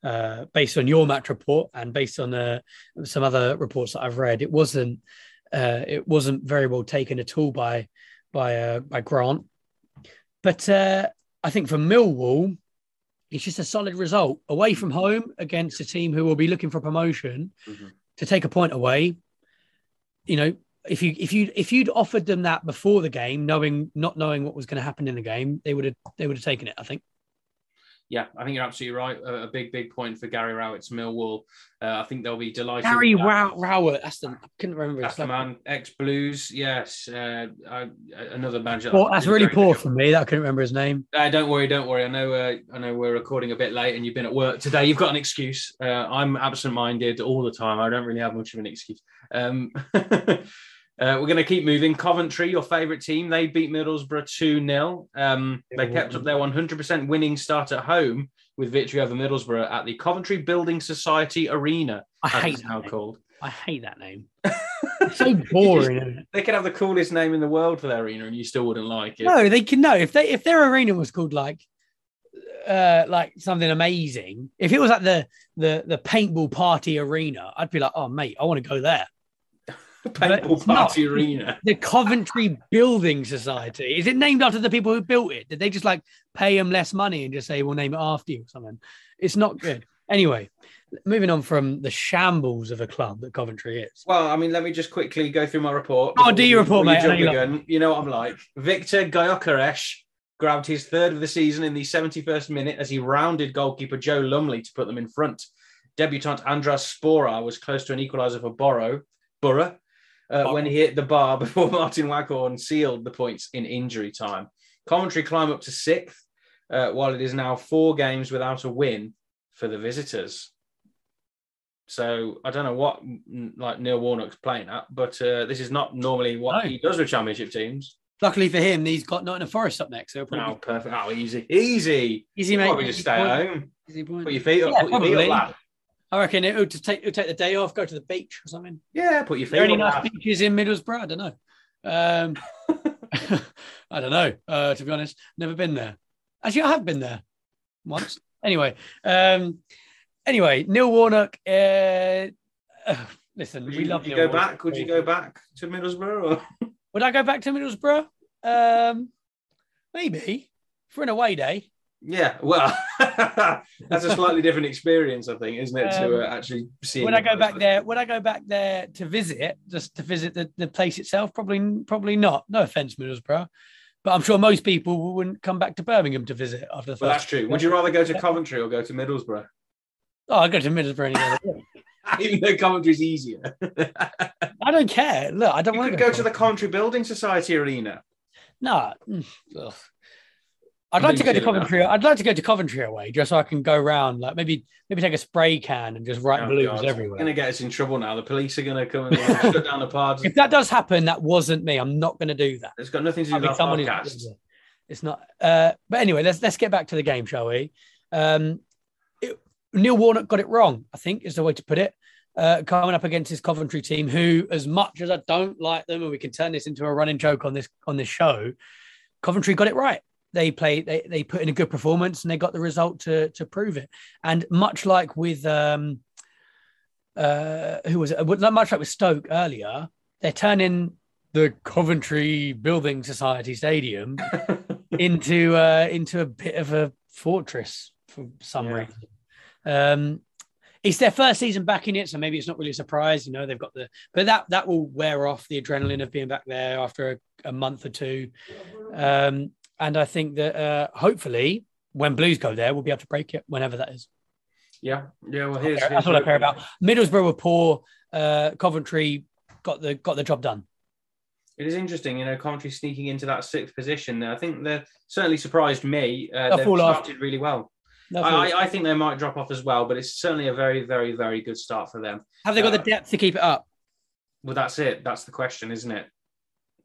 uh, based on your match report and based on uh, some other reports that I've read, it wasn't uh, it wasn't very well taken at all by by uh, by Grant. But uh, I think for Millwall, it's just a solid result away from home against a team who will be looking for promotion Mhm. to take a point away. You know, if you if you if you'd offered them that before the game, knowing not knowing what was going to happen in the game, they would have they would have taken it. I think. Yeah, I think you're absolutely right. A, a big, big point for Gary Rowett's Millwall. Uh, I think they'll be delighted. Gary. Row- Rowett, that's the I couldn't remember That's his the name. man, ex Blues. Yes, uh, I, another manager. Well, that's really poor for me that I couldn't remember his name. Uh, don't worry, don't worry. I know, uh, I know we're recording a bit late, and you've been at work today. You've got an excuse. Uh, I'm absent-minded all the time. I don't really have much of an excuse. Um, uh, we're going to keep moving. Coventry, your favourite team, they beat Middlesbrough two 0 um, They kept up their 100% winning start at home with victory over Middlesbrough at the Coventry Building Society Arena. I hate it's that now name. called. I hate that name. It's so boring. isn't? They could have the coolest name in the world for their arena, and you still wouldn't like it. No, they can no. If they if their arena was called like uh like something amazing, if it was like the the the paintball party arena, I'd be like, oh mate, I want to go there. Paintball party arena. The Coventry Building Society. Is it named after the people who built it? Did they just like pay them less money and just say we'll name it after you or something? It's not good. Anyway, moving on from the shambles of a club that Coventry is. Well, I mean, let me just quickly go through my report. Oh, do your report, mate. Know you gun. You know what I'm like. Viktor Gyökeres grabbed his third of the season in the 71st minute as he rounded goalkeeper Joe Lumley to put them in front. Debutant Andraž Šporar was close to an equaliser for Borough, Borough uh, when he hit the bar before Martin Waghorn sealed the points in injury time. Coventry climb up to sixth, uh, while it is now four games without a win for the visitors. So I don't know what like Neil Warnock's playing at, but uh, this is not normally what No. he does with championship teams. Luckily for him, he's got Nottingham Forest up next. So probably Oh, perfect. Oh, easy, easy. easy, mate. probably just stay point. at home. Easy point. Put your feet up. Yeah, put your feet up, lad. I reckon it would take it would take the day off, go to the beach or something. Yeah, put your Are feet there any nice beaches in Middlesbrough? I don't know. Um, I don't know. Uh, to be honest, never been there. Actually, I have been there once. Anyway, um, anyway, Neil Warnock. Uh, uh, listen, Would we you, love would you Neil go Warnock. back? Would you go back to Middlesbrough? Or? Would I go back to Middlesbrough? Um, maybe for an away day. Yeah, well, that's a slightly different experience, I think, isn't it? to uh, Um, actually see. Would I go back there? Would I go back there to visit, just to visit the, the place itself? Probably, probably not. No offense, Middlesbrough, but I'm sure most people wouldn't come back to Birmingham to visit after the. Well, that's true. Would you rather go to Coventry or go to Middlesbrough? Oh, I go to Middlesbrough any other day. Even though Coventry's easier. I don't care. Look, I don't you want to go to the Coventry Building Society Arena. No. mm, ugh. I'd like to go to. Coventry. I'd like to go to Coventry away just so I can go round, like maybe maybe take a spray can and just write Oh, blues God. everywhere. Going to get us in trouble now. The police are going to come and like, shut down the pods. If that does happen, that wasn't me. I'm not going to do that. It's got nothing to do I with mean, our someone is- podcast. It's not. Uh, but anyway, let's let's get back to the game, shall we? Um, it- Neil Warnock got it wrong. I think is the way to put it. Uh, coming up against his Coventry team, who, as much as I don't like them, and we can turn this into a running joke on this on this show, Coventry got it right. They played. They, they put in a good performance, and they got the result to to prove it. And much like with um, uh, who was it? Much like with Stoke earlier, they're turning the Coventry Building Society Stadium into uh, into a bit of a fortress for some Yeah. reason. Um, it's their first season back in it, so maybe it's not really a surprise. You know, they've got the, but that that will wear off the adrenaline of being back there after a, a month or two. Um, and I think that uh, hopefully, when Blues go there, we'll be able to break it whenever that is. yeah, yeah. Well, here's, That's all I care about. Middlesbrough were poor. Uh, Coventry got the got the job done. It is interesting, you know, Coventry sneaking into that sixth position. I think they certainly surprised me. Uh, they've fall off. started really well. I. I, I think they might drop off as well, but it's certainly a very, very, very good start for them. Have they got uh, the depth to keep it up? Well, that's it. That's the question, isn't it?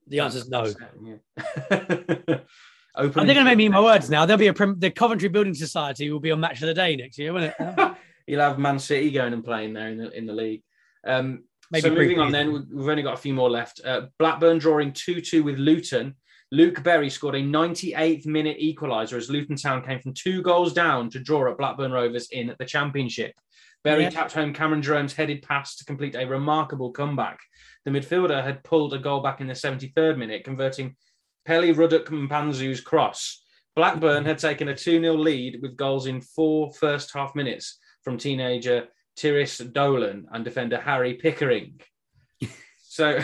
The answer is no. Yeah. Open. Are they going to make me eat my words now? There'll be a prim- the Coventry Building Society will be on Match of the Day next year, won't it? You'll have Man City going and playing there in the in the league. Um, Maybe so moving on, then we- we've only got a few more left. Uh, Blackburn drawing two two with Luton. Luke Berry scored a 98th minute equaliser as Luton Town came from two goals down to draw at Blackburn Rovers in the Championship. Berry Yeah. tapped home Cameron Jerome's headed pass to complete a remarkable comeback. The midfielder had pulled a goal back in the 73rd minute, converting Pelly Ruddock Mpanzu's cross. Blackburn had taken a 2 0 lead with goals in four first half minutes from teenager Tyrhys Dolan and defender Harry Pickering. So,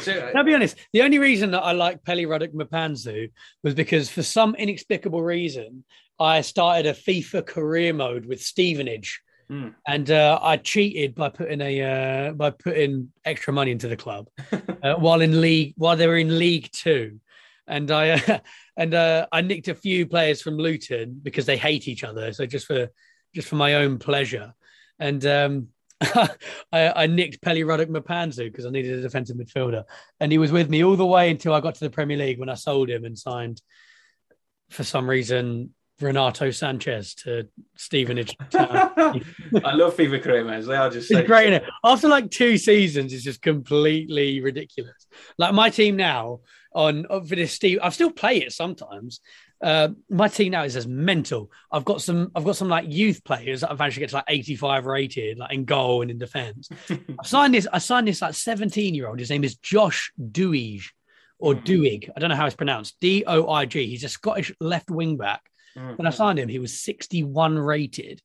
so I'll be honest. The only reason that I like Pelly Ruddock Mpanzu was because, for some inexplicable reason, I started a FIFA career mode with Stevenage, Hmm. and uh, I cheated by putting a uh, by putting extra money into the club uh, while in league while they were in League Two, and I uh, and uh, I nicked a few players from Luton because they hate each other. So just for just for my own pleasure, and um, I, I nicked Pelly Ruddock Mpanzu because I needed a defensive midfielder, and he was with me all the way until I got to the Premier League when I sold him and signed for some reason Renato Sanches to Stevenage. I love FIFA career modes. They are just It's great, After like two seasons, it's just completely ridiculous. Like my team now on for this Steve, I still play it sometimes. Uh, my team now is as mental. I've got some, I've got some like youth players that I've managed to get to like 85 rated, like in goal and in defense. I signed this, I signed this like 17 year old. His name is Josh Doig or Mhm. Doig. I don't know how it's pronounced. D O I G. He's a Scottish left wing back. Mm. When I signed him, he was 61 rated.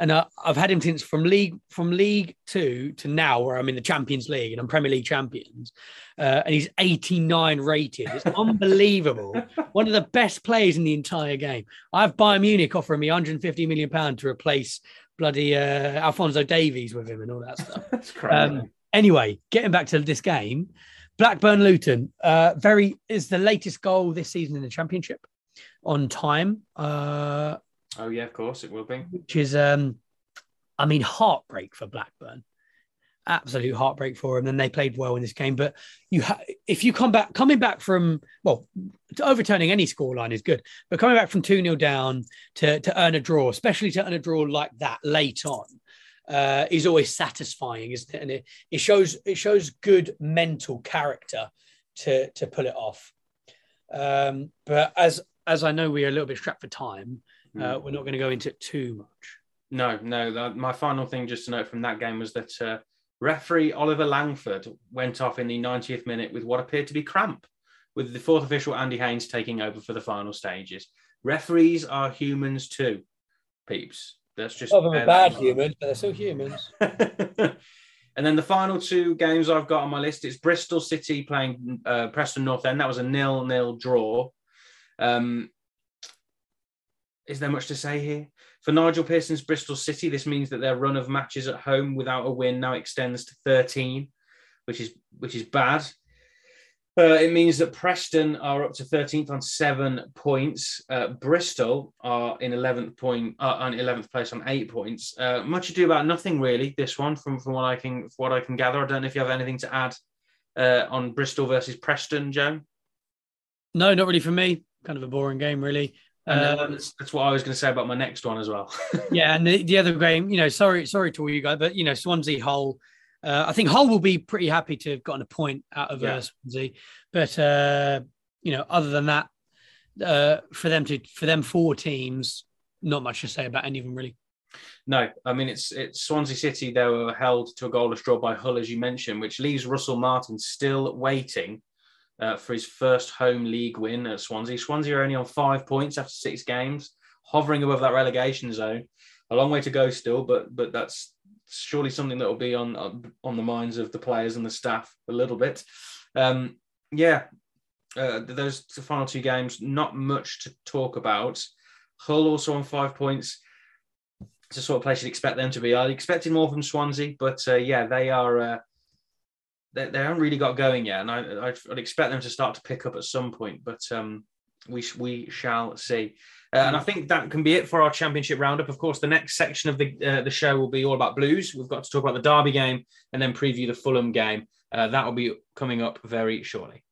And uh, I've had him since from league from League Two to now, where I'm in the Champions League and I'm Premier League champions. Uh, and he's 89 rated. It's unbelievable. One of the best players in the entire game. I have Bayern Munich offering me 150 million pound to replace bloody uh, Alphonso Davies with him and all that stuff. That's crazy. Um, anyway, getting back to this game, Blackburn Luton, uh, Berry is the latest goal this season in the Championship on time, uh, oh yeah, of course it will be. which is um, I mean, heartbreak for Blackburn. Absolute heartbreak for them. And they played well in this game. But you, ha- if you come back, coming back from well, overturning any scoreline is good, but coming back from two 0 down to to earn a draw, especially to earn a draw like that late on, uh, is always satisfying, isn't it? And it, it shows it shows good mental character to to pull it off. Um, but as as I know we are a little bit strapped for time, uh, we're not going to go into it too much. No, no. that- my final thing, just to note from that game, was that uh, referee Oliver Langford went off in the 90th minute with what appeared to be cramp, with the fourth official Andy Haines taking over for the final stages. Referees are humans too, peeps. That's just Some of them are bad in humans, but they're still humans. and then the final two games I've got on my list is Bristol City playing uh, Preston North End. That was a nil-nil draw. Um, is there much to say here? For Nigel Pearson's Bristol City, this means that their run of matches at home without a win now extends to 13, which is which is bad. Uh, it means that Preston are up to 13th on seven points. Uh, Bristol are in 11th point uh, on 11th place on eight points. Uh, much ado about nothing really. This one, from from what I can what I can gather. I don't know if you have anything to add uh, on Bristol versus Preston, Joe. No, not really for me. Kind of a boring game, really. Um, that's, that's what I was going to say about my next one as well. yeah, and the, the other game, you know, sorry, sorry to all you guys, but you know, Swansea Hull. Uh, I think Hull will be pretty happy to have gotten a point out of Yeah. uh, Swansea, but uh, you know, other than that, uh, for them to for them four teams, not much to say about any of them really. No, I mean it's it's Swansea City. They were held to a goalless draw by Hull, as you mentioned, which leaves Russell Martin still waiting uh, for his first home league win at Swansea. Swansea are only on five points after six games, hovering above that relegation zone. A long way to go still, but but that's surely something that will be on on- the minds of the players and the staff a little bit. Um, yeah, uh, those final two games, not much to talk about. Hull also on five points it's the sort of place you'd expect them to be. I expected more from Swansea, but uh, yeah, they are. Uh, they, they haven't really got going yet, and I, I'd, I'd expect them to start to pick up at some point. But um, we we shall see. Uh, and I think that can be it for our championship roundup. Of course, the next section of the uh, the show will be all about Blues. We've got to talk about the Derby game and then preview the Fulham game. Uh, that will be coming up very shortly.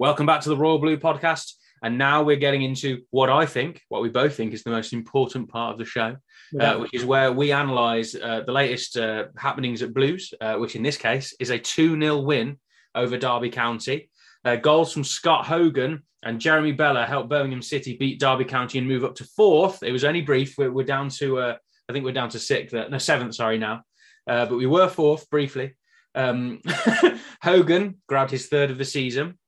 Welcome back to the Royal Blue podcast. And now we're getting into what I think, what we both think is the most important part of the show, uh, which is where we analyze uh, the latest uh, happenings at Blues, uh, which in this case is a 2 0 win over Derby County. Uh, goals from Scott Hogan and Jeremy Bela helped Birmingham City beat Derby County and move up to fourth. It was only brief. We're, we're down to, uh, I think we're down to sixth, uh, no, seventh, sorry, now. Uh, but we were fourth briefly. Um, Hogan grabbed his third of the season,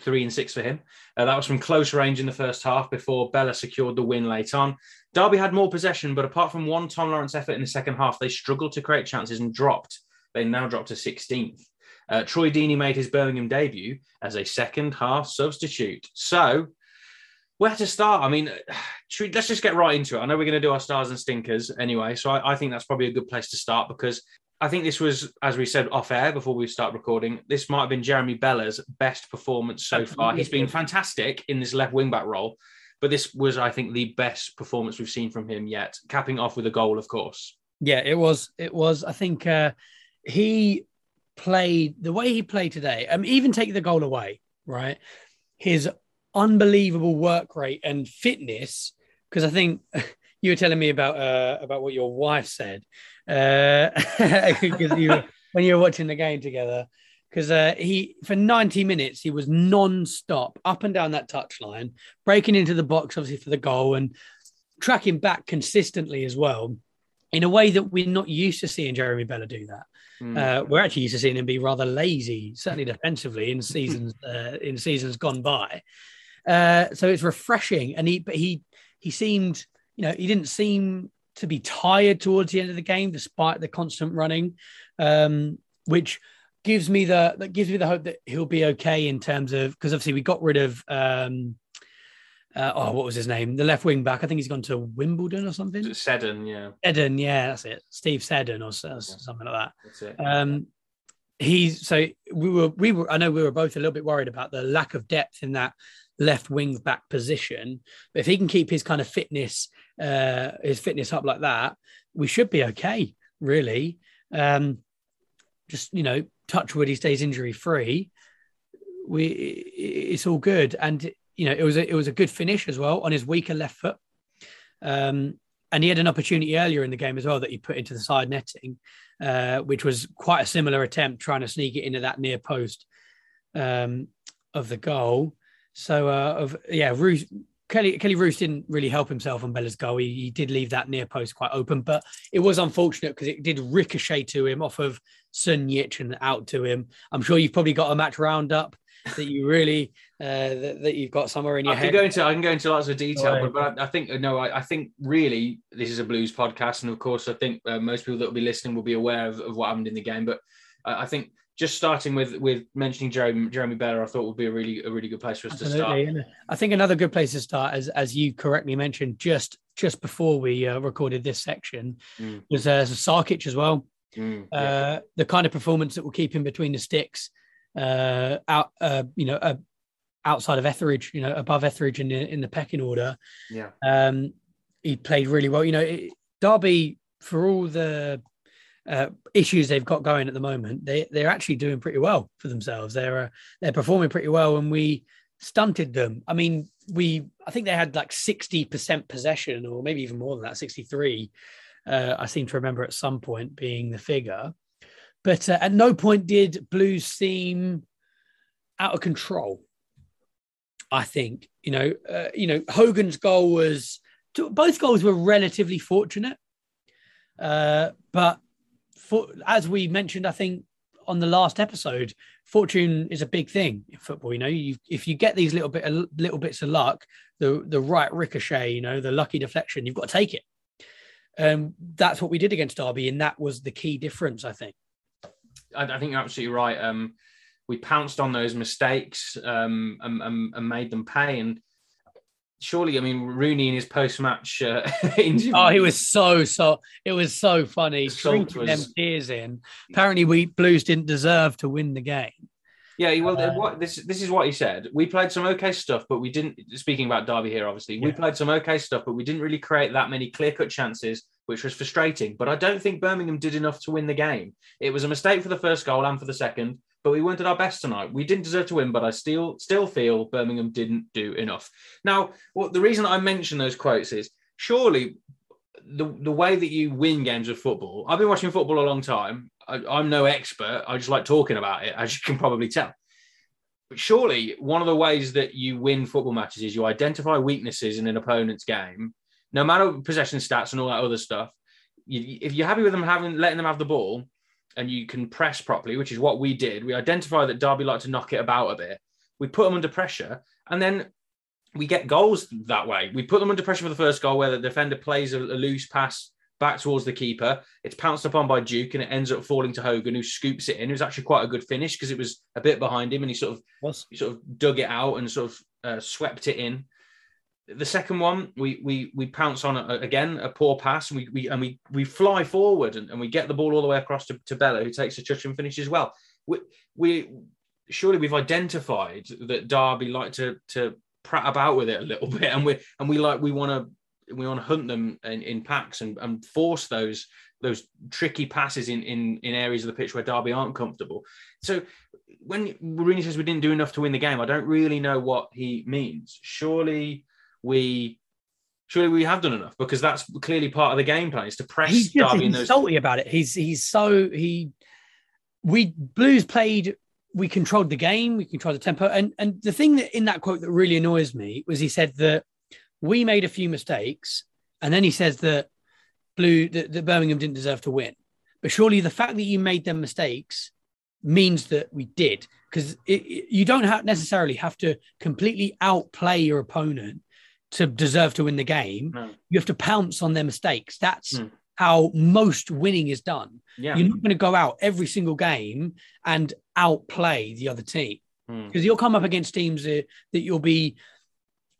three and six for him. Uh, that was from close range in the first half before Bela secured the win late on. Derby had more possession, but apart from one Tom Lawrence effort in the second half, they struggled to create chances and dropped. They now dropped to 16th. Uh, Troy Deeney made his Birmingham debut as a second half substitute. So, where to start? I mean, we- let's just get right into it. I know we're going to do our stars and stinkers anyway, so I, I think that's probably a good place to start because I think this was, as we said off air before we start recording, this might have been Jeremy Bela's best performance so far. He's been fantastic in this left wing back role, but this was, I think, the best performance we've seen from him yet, capping off with a goal, of course. Yeah, it was. It was. I think uh, he played the way he played today. Um, even take the goal away, right? His unbelievable work rate and fitness. Because I think you were telling me about uh, about what your wife said because you when you were watching the game together. Because uh, he for ninety minutes he was non-stop up and down that touchline, breaking into the box obviously for the goal and tracking back consistently as well in a way that we're not used to seeing Jeremy Bela do that. Mm. Uh, we're actually used to seeing him be rather lazy, certainly defensively in seasons uh, in seasons gone by. Uh, so it's refreshing, and he but he he seemed you know he didn't seem to be tired towards the end of the game despite the constant running, um, which gives me the that gives me the hope that he'll be okay in terms of because obviously we got rid of um, uh, oh, what was his name? The left wing back. I think he's gone to Wimbledon or something. Seddon, yeah. Seddon, yeah, that's it. Steve Seddon or, or something like that. That's it. Um, he's so we were we were I know we were both a little bit worried about the lack of depth in that left wing back position. But if he can keep his kind of fitness, uh, his fitness up like that, we should be okay, really. Um, just you know, touch wood, he stays injury free. We it's all good, and you know, it was a, it was a good finish as well on his weaker left foot. Um, and he had an opportunity earlier in the game as well that he put into the side netting, uh, which was quite a similar attempt trying to sneak it into that near post um, of the goal. So, uh, of yeah, Roos, Kelle Kelle Roos didn't really help himself on Bela's goal. He, he did leave that near post quite open, but it was unfortunate because it did ricochet to him off of Sunjic and out to him. I'm sure you've probably got a match roundup that you really uh, that, that, you've got somewhere in your I head. Can go into, I can go into lots of detail, but, but I think no, I, I, think really this is a Blues podcast, and of course, I think uh, most people that will be listening will be aware of, of what happened in the game. But I think just starting with with mentioning Jeremy, Jeremy Bela, I thought would be a really a really good place for us Absolutely. to start. I think another good place to start, as as you correctly mentioned, just just before we uh, recorded this section, mm. was uh, Sarkic as well. Mm, yeah. uh, the kind of performance that will keep him between the sticks, uh, out uh, you know uh, outside of Etheridge, you know above Etheridge in the in the pecking order. Yeah, um, he played really well. You know, it, Derby for all the uh, issues they've got going at the moment, they they're actually doing pretty well for themselves. They're uh, they're performing pretty well, and we stunted them. I mean, we I think they had like sixty percent possession, or maybe even more than that, sixty three. Uh, I seem to remember at some point being the figure, but uh, at no point did Blues seem out of control. I think you know, uh, you know, Hogan's goal was both goals were relatively fortunate, uh, but for, as we mentioned, I think on the last episode, fortune is a big thing in football. You know, you, if you get these little bit little bits of luck, the the right ricochet, you know, the lucky deflection, you've got to take it. Um, that's what we did against Derby, and that was the key difference, I think. I, I think you're absolutely right. Um, we pounced on those mistakes um, and, and, and, made them pay. And surely, I mean, Rooney in his post-match uh, interview. Oh, he was so so. It was so funny. Drinking was... them tears in. Apparently, we Blues didn't deserve to win the game. Yeah, well, uh, what this this is what he said. We played some okay stuff, but we didn't. Speaking about Derby here, obviously, yeah. we played some okay stuff, but we didn't really create that many clear cut chances, which was frustrating. But I don't think Birmingham did enough to win the game. It was a mistake for the first goal and for the second but we weren't at our best tonight. We didn't deserve to win, but I still still feel Birmingham didn't do enough. Now, well, the reason I mention those quotes is surely the the way that you win games of football. I've been watching football a long time. I, am no expert. I just like talking about it, as you can probably tell. But surely one of the ways that you win football matches is you identify weaknesses in an opponent's game, no matter possession stats and all that other stuff. You, if you're happy with them having letting them have the ball, and you can press properly, which is what we did. We identify that Derby like to knock it about a bit. We put them under pressure, and then we get goals that way. We put them under pressure for the first goal, where the defender plays a, a loose pass back towards the keeper. It's pounced upon by Duke, and it ends up falling to Hogan, who scoops it in. It was actually quite a good finish because it was a bit behind him, and he sort of he sort of dug it out and sort of uh, swept it in the second one, we we we pounce on a, again a poor pass, and we, we and we we fly forward and, and we get the ball all the way across to, to Bela, who takes a touch and finishes well. We, we surely we've identified that Derby like to to prat about with it a little bit, and we and we like we want to we want to hunt them in, in packs and, and force those those tricky passes in, in in areas of the pitch where Derby aren't comfortable. So when Rooney says we didn't do enough to win the game, I don't really know what he means. Surely we surely we have done enough because that's clearly part of the game plan is to press he's just, Derby. He's those... salty about it. He's he's so he we Blues played. We controlled the game. We controlled the tempo. And and the thing that in that quote that really annoys me was he said that we made a few mistakes, and then he says that Blue that, that Birmingham didn't deserve to win. But surely the fact that you made them mistakes means that we did because you don't have necessarily have to completely outplay your opponent to deserve to win the game. No. You have to pounce on their mistakes. That's mm. how most winning is done. Yeah. You're not going to go out every single game and outplay the other team because hmm. mm. you'll come up against teams that, that you'll be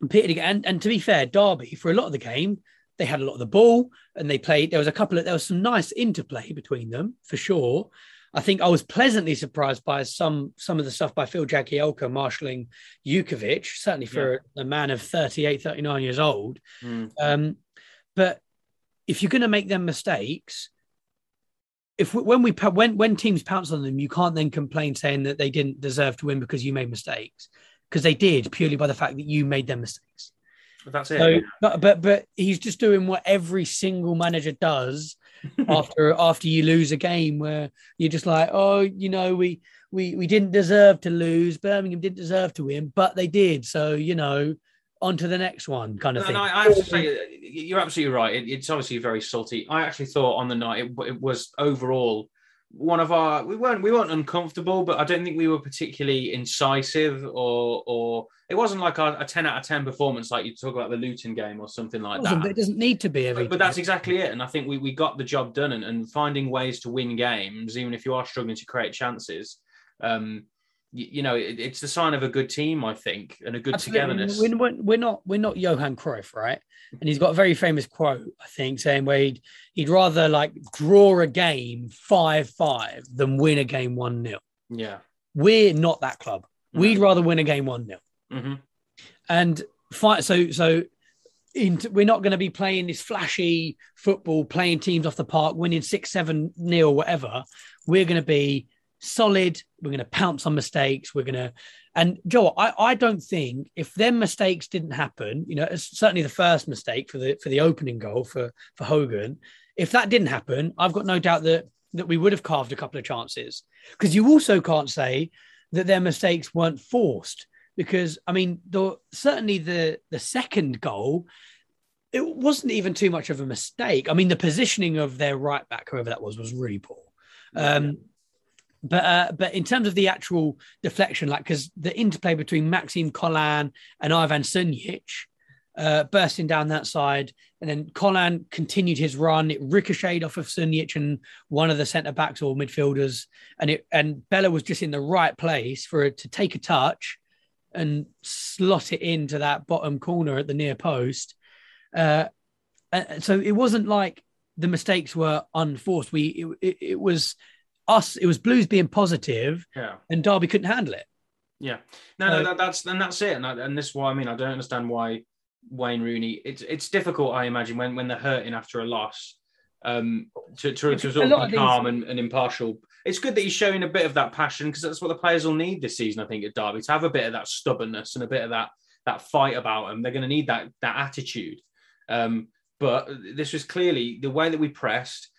pitted again. And, and to be fair, Derby for a lot of the game, they had a lot of the ball and they played. There was a couple of there was some nice interplay between them for sure. I think I was pleasantly surprised by some some of the stuff by Phil Jagielka marshalling Jutkiewicz, certainly for yeah. a man of 38, 39 years old. Mm. Um, but if you're going to make them mistakes, if we, when we when when teams pounce on them, you can't then complain saying that they didn't deserve to win because you made mistakes because they did purely by the fact that you made their mistakes. That's it. So, but, but but he's just doing what every single manager does after after you lose a game, where you're just like, oh, you know, we we we didn't deserve to lose. Birmingham didn't deserve to win, but they did. So you know, on to the next one, kind of thing. I, I, have to say, uh, you're absolutely right. It, it's obviously very salty. I actually thought on the night it, it was overall one of our we weren't we weren't uncomfortable, but I don't think we were particularly incisive or or it wasn't like a, a ten out of ten performance like you talk about the Luton game or something like that. It doesn't need to be every. But, but that's exactly it, and I think we, we got the job done and, and finding ways to win games, even if you are struggling to create chances. Um, you, know, it, it's the sign of a good team, I think, and a good Absolutely. togetherness. We're, we're, not we're not Johan Cruyff, right? And he's got a very famous quote, I think, saying where he'd, he'd rather like draw a game five five than win a game one 0 Yeah, we're not that club. No. We'd rather win a game one 0 mm-hmm. And fight. So so into, we're not going to be playing this flashy football, playing teams off the park, winning six, seven nil, whatever. We're going to be solid. We're going to pounce on mistakes. We're going to, and Joe, I, I don't think if them mistakes didn't happen, you know, certainly the first mistake for the for the opening goal for for Hogan, if that didn't happen, I've got no doubt that that we would have carved a couple of chances. Because you also can't say that their mistakes weren't forced. Because I mean, the certainly the the second goal, it wasn't even too much of a mistake. I mean, the positioning of their right back, whoever that was, was really poor. Um, but uh, but in terms of the actual deflection, like because the interplay between Maxime Colin and Ivan Sunjic uh, bursting down that side, and then Colin continued his run. It ricocheted off of Sunjic and one of the centre backs or midfielders, and it and Bela was just in the right place for it to take a touch and slot it into that bottom corner at the near post. Uh, so it wasn't like the mistakes were unforced. We it, it, it was us, it was Blues being positive, yeah, and Derby couldn't handle it. Yeah, no, no, that, that's and that's it, and, I, and this is why I mean I don't understand why Wayne Rooney. It's it's difficult, I imagine, when when they're hurting after a loss, um, to to, to sort of be calm and, and impartial. It's good that he's showing a bit of that passion because that's what the players will need this season. I think at Derby to have a bit of that stubbornness and a bit of that that fight about them. They're going to need that that attitude. Um, but this was clearly the way that we pressed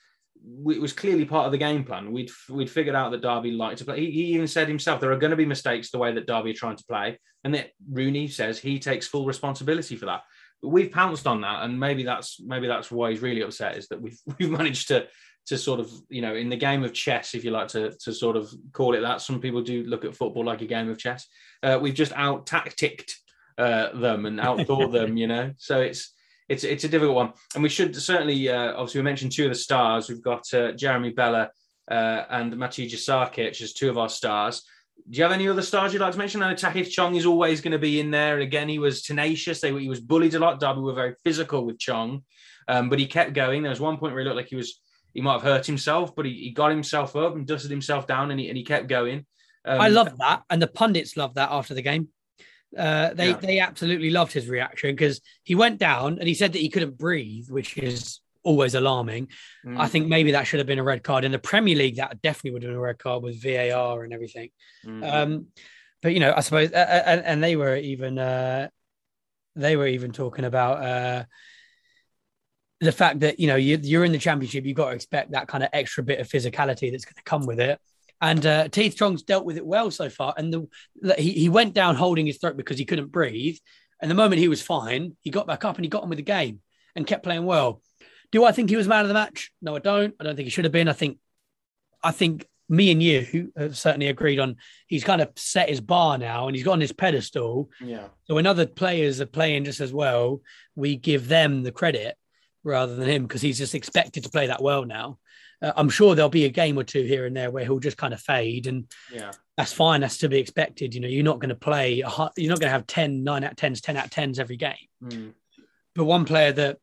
it was clearly part of the game plan. We'd we'd figured out that Derby liked to play. He, he, even said himself there are going to be mistakes the way that Derby are trying to play, and that Rooney says he takes full responsibility for that. But we've pounced on that, and maybe that's maybe that's why he's really upset is that we've we've managed to to sort of you know in the game of chess, if you like to to sort of call it that. Some people do look at football like a game of chess. Uh, we've just out tacticked uh, them and outthought them, you know. So it's it's it's a difficult one, and we should certainly uh, obviously we mentioned two of the stars. We've got uh, Jeremy Bela uh, and Matija Sarkic as two of our stars. Do you have any other stars you'd like to mention? I know Tahith Chong is always going to be in there. Again, he was tenacious. They, he was bullied a lot. Derby were very physical with Chong, um, but he kept going. There was one point where he looked like he was he might have hurt himself, but he, he got himself up and dusted himself down, and he and he kept going. Um, I love that, and the pundits love that after the game. Uh, they yeah. they absolutely loved his reaction because he went down and he said that he couldn't breathe, which is always alarming. Mm. I think maybe that should have been a red card in the Premier League. That definitely would have been a red card with VAR and everything. Mm. Um, but you know, I suppose, uh, and, and, they were even uh, they were even talking about uh, the fact that you know you, you're in the Championship, you've got to expect that kind of extra bit of physicality that's going to come with it. And uh, Tahith Chong's dealt with it well so far. And the, he, he went down holding his throat because he couldn't breathe. And the moment he was fine, he got back up and he got on with the game and kept playing well. Do I think he was man of the match? No, I don't. I don't think he should have been. I think, I think me and you have certainly agreed on he's kind of set his bar now and he's got on his pedestal. Yeah. So when other players are playing just as well, we give them the credit. Rather than him because he's just expected to play that well now. Uh, I'm sure there'll be a game or two here and there where he'll just kind of fade, and Yeah. that's fine. That's to be expected. You know, you're not going to play. A, you're not going to have 10, 9 out of 10s, 10 out of 10s every game. Mm. But one player that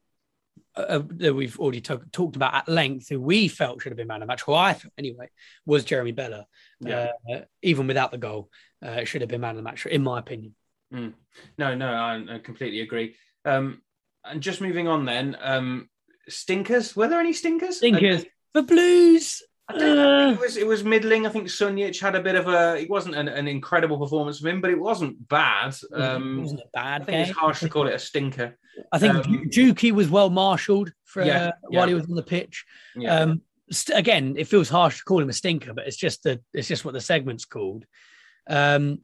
uh, that we've already to- talked about at length, who we felt should have been man of the match, who I felt anyway, was Jeremy Bela. Yeah. Uh, even without the goal, uh, should have been man of the match, in my opinion. No, no, I, I completely agree. Um, and just moving on then, um, stinkers. Were there any stinkers? Stinkers. The Blues. I, I don't know. uh, It was it was middling. I think Sunjic had a bit of a. It wasn't an, an incredible performance from him, but it wasn't bad. Um, it Um, wasn't a bad I think game. it's harsh to call it a stinker. I think um, Juki was well marshalled for Yeah, uh, yeah. while he was on the pitch. Yeah. Um, st- again, it feels harsh to call him a stinker, but it's just the it's just what the segment's called. Um,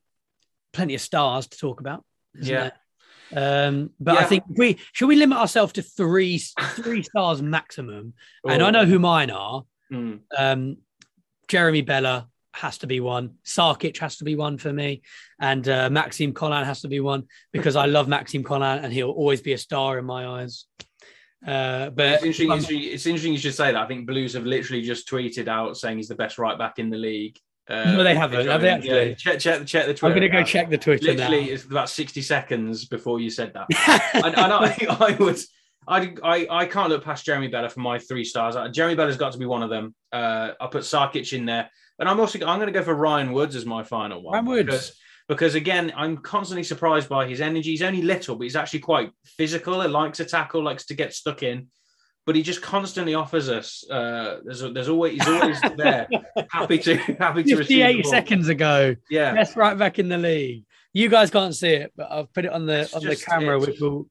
plenty of stars to talk about. Yeah. there? Um, but I Yeah. think we should we limit ourselves to three three stars maximum. And I know who mine are. Mm. Um, Jeremy Bela has to be one. Sarkic has to be one for me, and uh, Maxime Colin has to be one because I love Maxime Colin and he'll always be a star in my eyes. Uh, but It's interesting, it's interesting. It's interesting you should say that. I think Blues have literally just tweeted out saying he's the best right back in the league. Uh, No, they haven't. Have they Yeah, actually? check, check, check the Twitter. I'm going to go account. check the Twitter Literally, now. it's about sixty seconds before you said that. and, and I, I would, I, I, I can't look past Jeremy Bela for my three stars. Uh, Jeremy Bela's got to be one of them. Uh, I put Sarkic in there, and I'm also I'm going to go for Ryan Woods as my final one. Ryan Woods. because, because again, I'm constantly surprised by his energy. He's only little, but he's actually quite physical. He likes to tackle, likes to get stuck in. But he just constantly offers us. Uh, there's, there's always he's always there, happy to happy to receive. 58 seconds ago. Yeah, that's right back in the league. You guys can't see it, but I've put it on the It's on the camera, which will.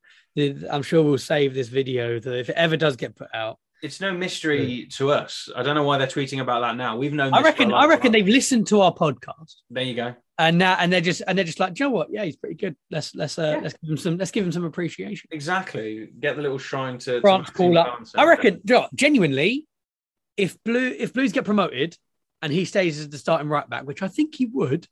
I'm sure we'll save this video that if it ever does get put out. it's no mystery to us. I don't know why they're tweeting about that now. We've known. I this for a reckon. I reckon they've listened to our podcast. There you go. And now and they're just and they're just like, "Do you know what? Yeah, he's pretty good. Let's let's uh, Yeah. let's give him some let's give him some appreciation. Exactly. Get the little shrine to to France Maxime call up. I reckon, you know genuinely, if blue if Blues get promoted and he stays as the starting right back, which I think he would,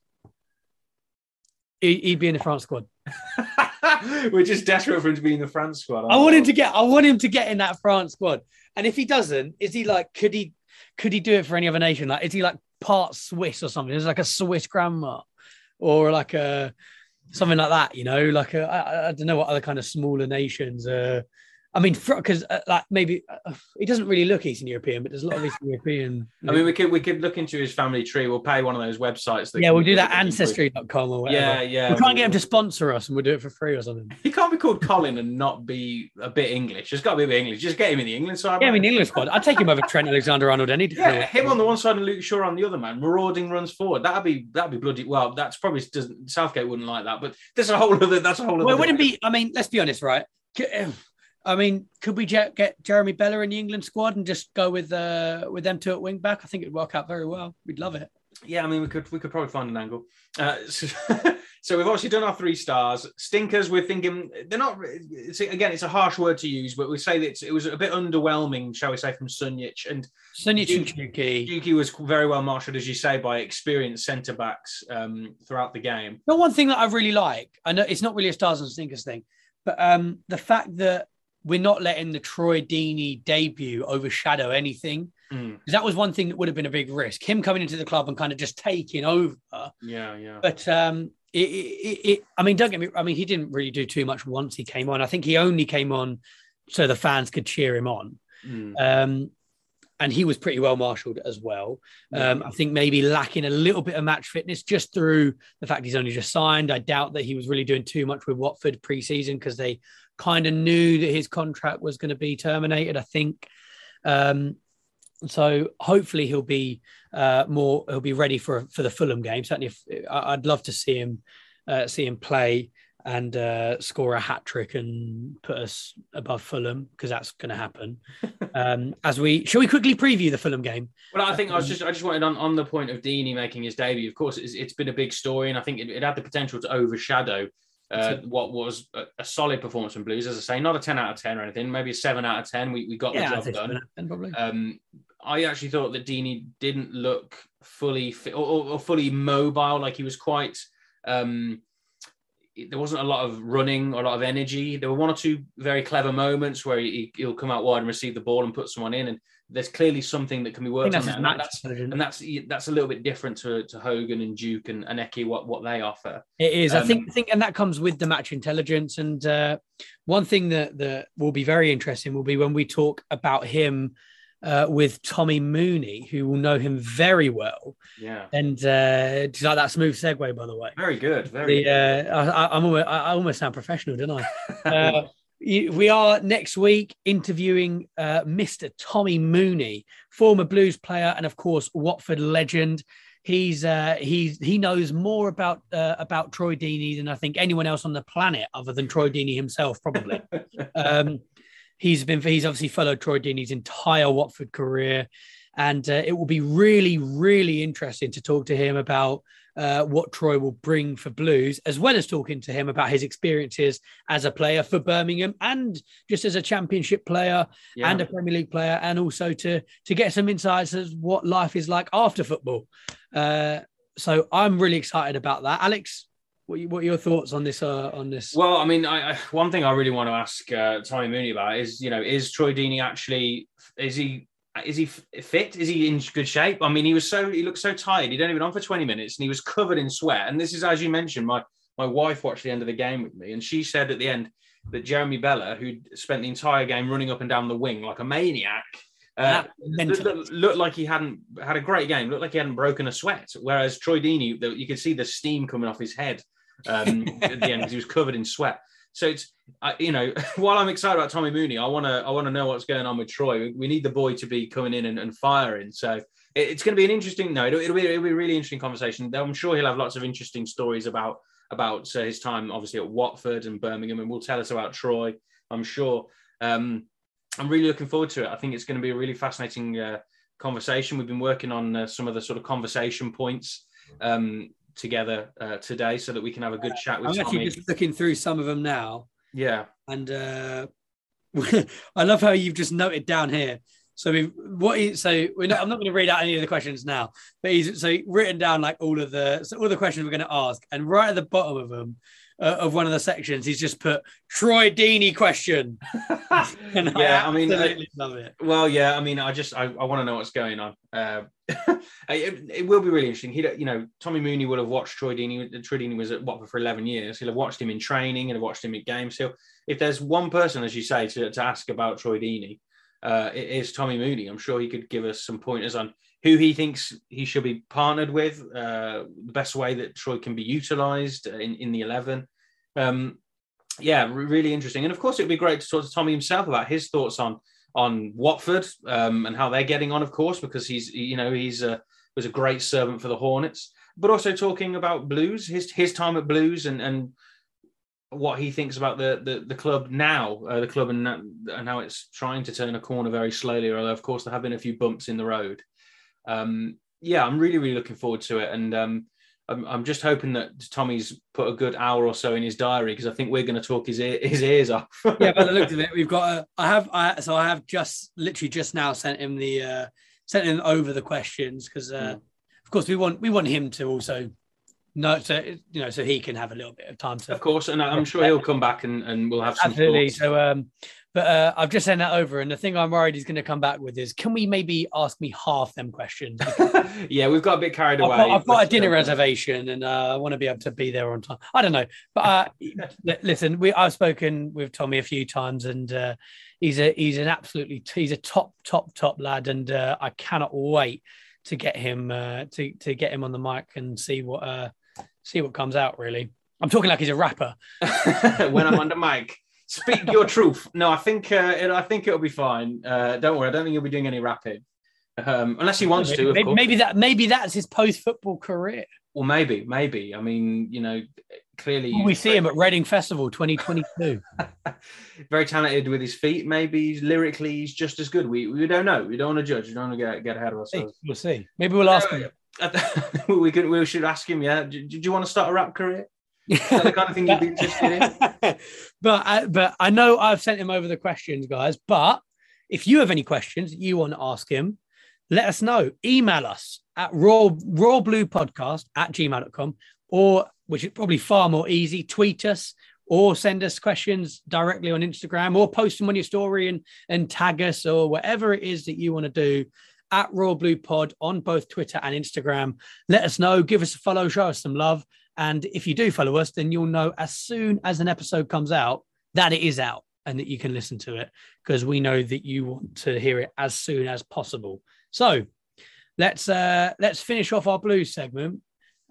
he- he'd be in the France squad. We're just desperate for him to be in the France squad. I want him to get I want him to get in that France squad. And if he doesn't, is he like could he could he do it for any other nation? Like is he like part Swiss or something? Is like a Swiss grandma or like a something like that? You know, like I, I don't know what other kind of smaller nations. Uh, I mean, because uh, like maybe uh, he doesn't really look Eastern European, but there's a lot of Eastern European. I mean, we could we could look into his family tree. We'll pay one of those websites. That yeah, we'll do that ancestry.com or whatever. Yeah, yeah. We'll try and get him to sponsor us and we'll do it for free or something. He can't be called Colin and not be a bit English. There's got to be a bit English. Just get him in the England side. Yeah, I mean, English squad. I'd take him over Trent Alexander Arnold any day. Yeah, him on the one side and Luke Shaw on the other, man. Marauding runs forward. That'd be that'd be bloody. Well, that's probably doesn't Southgate wouldn't like that, but there's a whole other. That's a whole other. Well, it wouldn't be. I mean, let's be honest, right? I mean, could we get Jeremy Bela in the England squad and just go with uh, with them two at wing back? I think it'd work out very well. We'd love it. Yeah, I mean, we could we could probably find an angle. Uh, so, so we've obviously done our three stars. Stinkers, we're thinking they're not. It's, again, it's a harsh word to use, but we say that it's, it was a bit underwhelming, shall we say, from Sunjic and Sunjic and Chuki. Yuki was very well marshalled, as you say, by experienced centre backs um, throughout the game. But one thing that I really like, I know it's not really a stars and stinkers thing, but um, the fact that we're not letting the Troy Deeney debut overshadow anything. Mm, That was one thing that would have been a big risk. Him coming into the club and kind of just taking over. yeah, yeah. But um, it, it, it, I mean, don't get me. I mean, he didn't really do too much once he came on. I think he only came on so the fans could cheer him on. Mm, Um, and he was pretty well marshalled as well. Um, I think maybe lacking a little bit of match fitness just through the fact he's only just signed. I doubt that he was really doing too much with Watford pre-season because they kind of knew that his contract was going to be terminated. I think. Um, so hopefully he'll be uh, more. He'll be ready for for the Fulham game. Certainly, if, I- I'd love to see him uh, see him play and uh, score a hat trick and put us above Fulham because that's going to happen. um, as we shall we quickly preview the Fulham game? Well, I think I was just I just wanted on, on the point of Deeney making his debut. Of course, it's, it's been a big story, and I think it, it had the potential to overshadow uh, what was a, a solid performance from Blues. As I say, not a ten out of ten or anything, maybe a seven out of ten. We, we got the job done. seven out 10 probably. Um, I actually thought that Deeney didn't look fully fit or, or, or fully mobile. Like he was quite. Um, there wasn't a lot of running, or a lot of energy. There were one or two very clever moments where he, will come out wide and receive the ball and put someone in, and there's clearly something that can be worked on. And, that's, and that's that's a little bit different to, to Hogan and Duke and, and Eki, what what they offer. It is, um, I think, I think, and that comes with the match intelligence. And uh, one thing that that will be very interesting will be when we talk about him uh, with Tommy Mooney, who will know him very well. Yeah. And uh, do you like that smooth segue, by the way? Very good. Very. The, good. Uh, I, am almost, I almost sound professional, don't I? We are next week interviewing uh, Mr. Tommy Mooney, former Blues player and of course Watford legend. He's uh, he's he knows more about uh, about Troy Deeney than I think anyone else on the planet, other than Troy Deeney himself, probably. um, He's been he's obviously followed Troy Deeney's entire Watford career, and uh, it will be really really interesting to talk to him about uh, what Troy will bring for Blues, as well as talking to him about his experiences as a player for Birmingham and just as a Championship player yeah. and a Premier League player, and also to to get some insights as what life is like after football. Uh, so I'm really excited about that, Alex. What, what are your thoughts on this? Uh, on this? Well, I mean, I, I, one thing I really want to ask uh, Tommy Mooney about is, you know, is Troy Deeney actually is he is he fit? Is he in good shape? I mean, he was so he looked so tired. He'd only been on for twenty minutes, and he was covered in sweat. And this is as you mentioned, my my wife watched the end of the game with me, and she said at the end that Jeremy Bela, who spent the entire game running up and down the wing like a maniac, uh, looked, looked, like he hadn't had a great game. Looked like he hadn't broken a sweat. Whereas Troy Deeney, you could see the steam coming off his head um, at the end because he was covered in sweat. So it's you know while I'm excited about Tommy Mooney, I want to I want to know what's going on with Troy. We need the boy to be coming in and, and firing. So it's going to be an interesting no, it'll, it'll, be, it'll be a really interesting conversation. I'm sure he'll have lots of interesting stories about about uh, his time obviously at Watford and Birmingham, and will tell us about Troy. I'm sure. Um, I'm really looking forward to it. I think it's going to be a really fascinating uh, conversation. We've been working on uh, some of the sort of conversation points um, together uh, today so that we can have a good chat with I'm Tommy. actually just looking through some of them now. Yeah. And uh, I love how you've just noted down here. So we what is so we're not, I'm not going to read out any of the questions now, but he's so written down like all of the so all the questions we're going to ask, and right at the bottom of them uh, of one of the sections, he's just put Troy Deeney question. yeah, I, I mean, I, love it. Well, yeah, I mean, I just I, I want to know what's going on. Uh, it, it, will be really interesting. He, you know, Tommy Mooney will have watched Troy Deeney. Troy Deeney was at Watford for eleven years. He'll have watched him in training and have watched him at games. So, if there's one person, as you say, to, to ask about Troy Deeney, uh, it is Tommy Mooney. I'm sure he could give us some pointers on who he thinks he should be partnered with, uh, the best way that Troy can be utilised in, in the 11. Um, yeah, really interesting. And of course, it would be great to talk to Tommy himself about his thoughts on on Watford um, and how they're getting on, of course, because he's you know he's a was a great servant for the Hornets, but also talking about Blues, his his time at Blues, and and what he thinks about the the, the club now, uh, the club and and how it's trying to turn a corner very slowly. Although of course there have been a few bumps in the road. Um, yeah, I'm really really looking forward to it, and um, I'm, I'm just hoping that Tommy's put a good hour or so in his diary because I think we're going to talk his ear, his ears off. yeah, by the look of it, we've got. A, I have. I so I have just literally just now sent him the uh, sent him over the questions because uh, mm. of course we want we want him to also know so you know so he can have a little bit of time to. Of course, and I'm sure he'll come back and, and we'll have some absolutely. Thoughts. So um, but uh, I've just sent that over, and the thing I'm worried he's going to come back with is, can we maybe ask me half them questions? yeah, we've got a bit carried I've away. Got, I've got a dinner reservation, and uh, I want to be able to be there on time. I don't know, but uh, listen, we I've spoken with Tommy a few times, and uh, he's a he's an absolutely he's a top top top lad, and uh, I cannot wait to get him uh, to to get him on the mic and see what see what comes out. Really, I'm talking like he's a rapper. when I'm on the mic. Speak your truth. No, I think uh, it, I think it'll be fine. Uh, don't worry. I don't think he'll be doing any rapping, um, unless he wants maybe, to. Maybe, maybe, that maybe that's his post football career. Well, maybe, maybe. I mean, you know, clearly we see him at Reading Festival 2022. very talented with his feet. Maybe lyrically, he's just as good. We we don't know. We don't want to judge. We don't want to get, get ahead of ourselves. We'll see. Maybe we'll ask him. we could. We should ask him. Yeah. Do, do you want to start a rap career? The kind of thing you'd be interested in? but I, but I know I've sent him over the questions, guys. But if you have any questions you want to ask him, let us know. Email us at raw raw blue podcast at gmail.com or which is probably far more easy, tweet us or send us questions directly on Instagram or post them on your story and, and tag us or whatever it is that you want to do at Royal Blue Pod on both Twitter and Instagram. Let us know, give us a follow, show us some love. And if you do follow us, then you'll know as soon as an episode comes out that it is out and that you can listen to it because we know that you want to hear it as soon as possible. So let's uh let's finish off our blues segment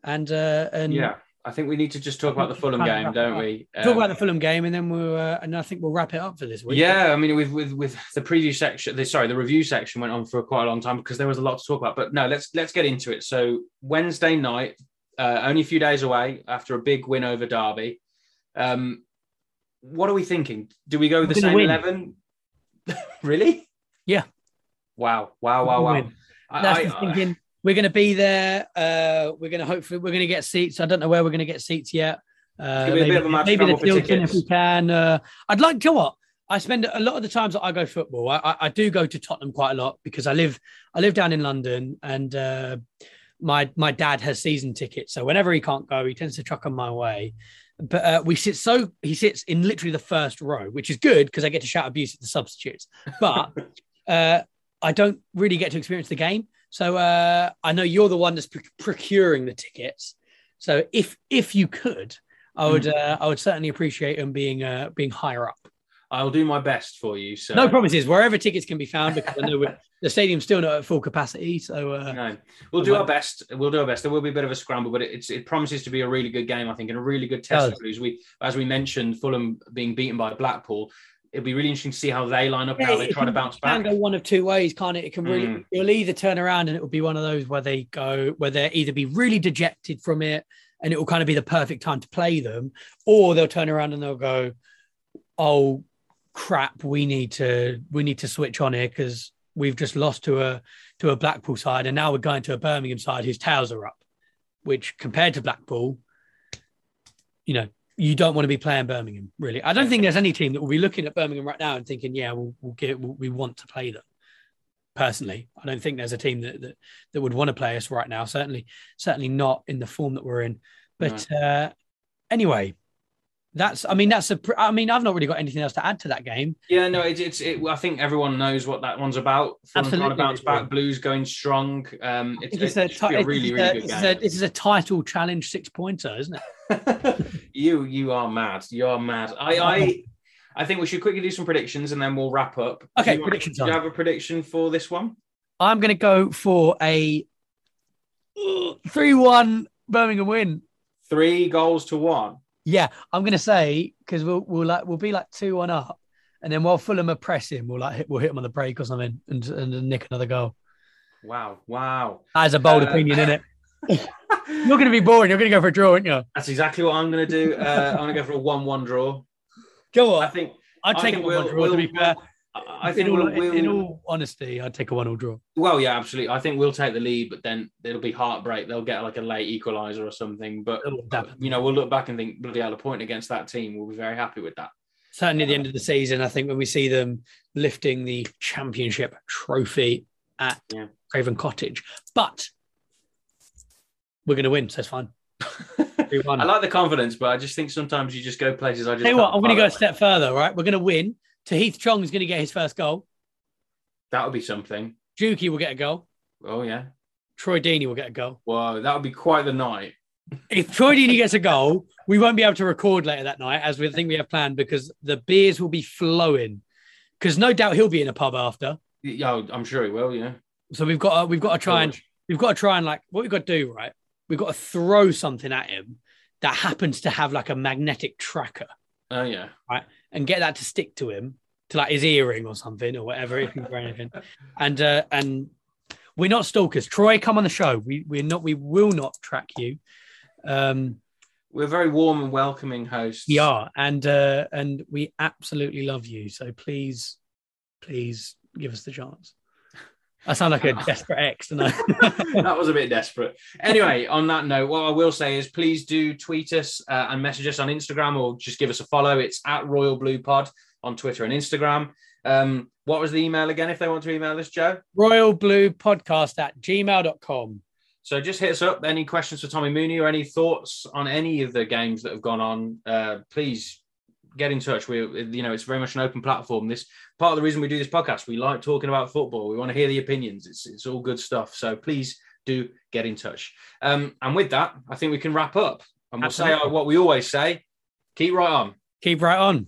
and uh and Yeah, I think we need to just talk about the Fulham game, don't we? talk Um, about the Fulham game and then we'll uh, and I think we'll wrap it up for this week. Yeah, I mean, with with with the preview section, the, sorry, the review section went on for quite a long time because there was a lot to talk about. But no, let's let's get into it. So Wednesday night, uh, only a few days away after a big win over Derby. Um, what are we thinking? Do we go with the same win. eleven? really? Yeah. Wow! Wow! Wow! Wow! I- That's I- thinking. We're going to be there. Uh, we're going to hopefully we're going to get seats. I don't know where we're going to get seats yet. Uh, maybe bit of a mad maybe the Tilton if we can. Uh, I'd like to. What I spend a lot of the times that I go football. I, I, I do go to Tottenham quite a lot because I live I live down in London and uh, my my dad has season tickets. So whenever he can't go, he tends to chuck them my way. But uh, we sit so he sits in literally the first row, which is good because I get to shout abuse at the substitutes. But uh, I don't really get to experience the game. So uh, I know you're the one that's pr- procuring the tickets. So if if you could, I would uh, I would certainly appreciate them being uh, being higher up. I'll do my best for you. So No promises. Wherever tickets can be found, because I know we're, the stadium's still not at full capacity. So uh, No, we'll do our best. We'll do our best. There will be a bit of a scramble, but it's it promises to be a really good game, I think, and a really good test Blues. We, as we mentioned, Fulham being beaten by Blackpool. It'll be really interesting to see how they line up, and how they it try to bounce it can back. go one of two ways, can't it? It can really Mm. it'll either turn around and it will be one of those where they go where they either be really dejected from it and it will kind of be the perfect time to play them, or they'll turn around and they'll go, "Oh crap, we need to we need to switch on here because we've just lost to a to a Blackpool side and now we're going to a Birmingham side whose tails are up." Which compared to Blackpool, you know, you don't want to be playing Birmingham, really. I don't think there's any team that will be looking at Birmingham right now and thinking, yeah, we'll, we'll get, we'll, we want to play them. Personally, I don't think there's a team that, that that would want to play us right now. Certainly, certainly not in the form that we're in. But uh, anyway, that's. I mean, that's a. pr- I mean, I've not really got anything else to add to that game. Yeah, no, it's it's. It, I think everyone knows what that one's about. Fulham trying to Absolutely. bounce back. Blues going strong. Um, it's, it's it a, a really really good game. a- this is a title challenge six pointer, isn't it? you you are mad. You are mad. I I I think we should quickly do some predictions and then we'll wrap up. Okay, do you, want- Do you have a prediction for this one? I'm going to go for a three-one Birmingham win. Three goals to one. Yeah, I'm gonna say because we'll we'll like we'll be like two one up, and then while Fulham are pressing, we'll like hit, we'll hit them on the break or something and, and nick another goal. Wow, wow. That's a bold Uh, opinion, isn't it? You're gonna be boring. You're gonna go for a draw, aren't you? That's exactly what I'm going to do. Uh, I'm going to go for a one-one draw. Go on. I think. I'd I take think a one we'll- draw. to be we'll- fair, I think in, all, we'll, in all honesty, I'd take a one all draw. Well, yeah, absolutely. I think we'll take the lead, but then it'll be heartbreak. They'll get like a late equalizer or something. But uh, you know, we'll look back and think bloody hell, a point against that team. We'll be very happy with that. Certainly, at the end of the season, I think when we see them lifting the championship trophy at Yeah. Craven Cottage, but we're gonna win, so it's fine. I like the confidence, but I just think sometimes you just go places. I just Tell you what, I'm going to go a step further. Right, we're going to win. Tahith Chong is going to get his first goal. That would be something. Juki will get a goal. Oh yeah. Troy Deeney will get a goal. Wow, that would be quite the night. If Troy Deeney gets a goal, we won't be able to record later that night, as we think we have planned, because the beers will be flowing. Because no doubt he'll be in a pub after. Yeah, I'm sure he will. Yeah. So we've got to, we've got to try and we've got to try and like what we've got to do, right? We've got to throw something at him that happens to have like a magnetic tracker Oh yeah. Right. and get that to stick to him to like his earring or something or whatever wearing anything. And uh, and we're not stalkers. Troy, come on the show. We we're not. We will not track you. Um, We're very warm and welcoming hosts. we are, and uh, and we absolutely love you. So please, please give us the chance. I sound like a desperate ex, don't I? that was a bit desperate. Anyway, on that note, what I will say is please do tweet us uh, and message us on Instagram or just give us a follow. It's at Royal Blue Pod on Twitter and Instagram. Um, what was the email again if they want to email us, Joe? Royal Blue Podcast at gmail.com. So just hit us up. Any questions for Tommy Mooney or any thoughts on any of the games that have gone on? Uh, please get in touch. We, you know, it's very much an open platform. This part of the reason we do this podcast. We like talking about football. We want to hear the opinions. It's it's all good stuff. So please do get in touch. Um, and with that, I think we can wrap up. And we'll Absolutely. say what we always say: keep right on. Keep right on.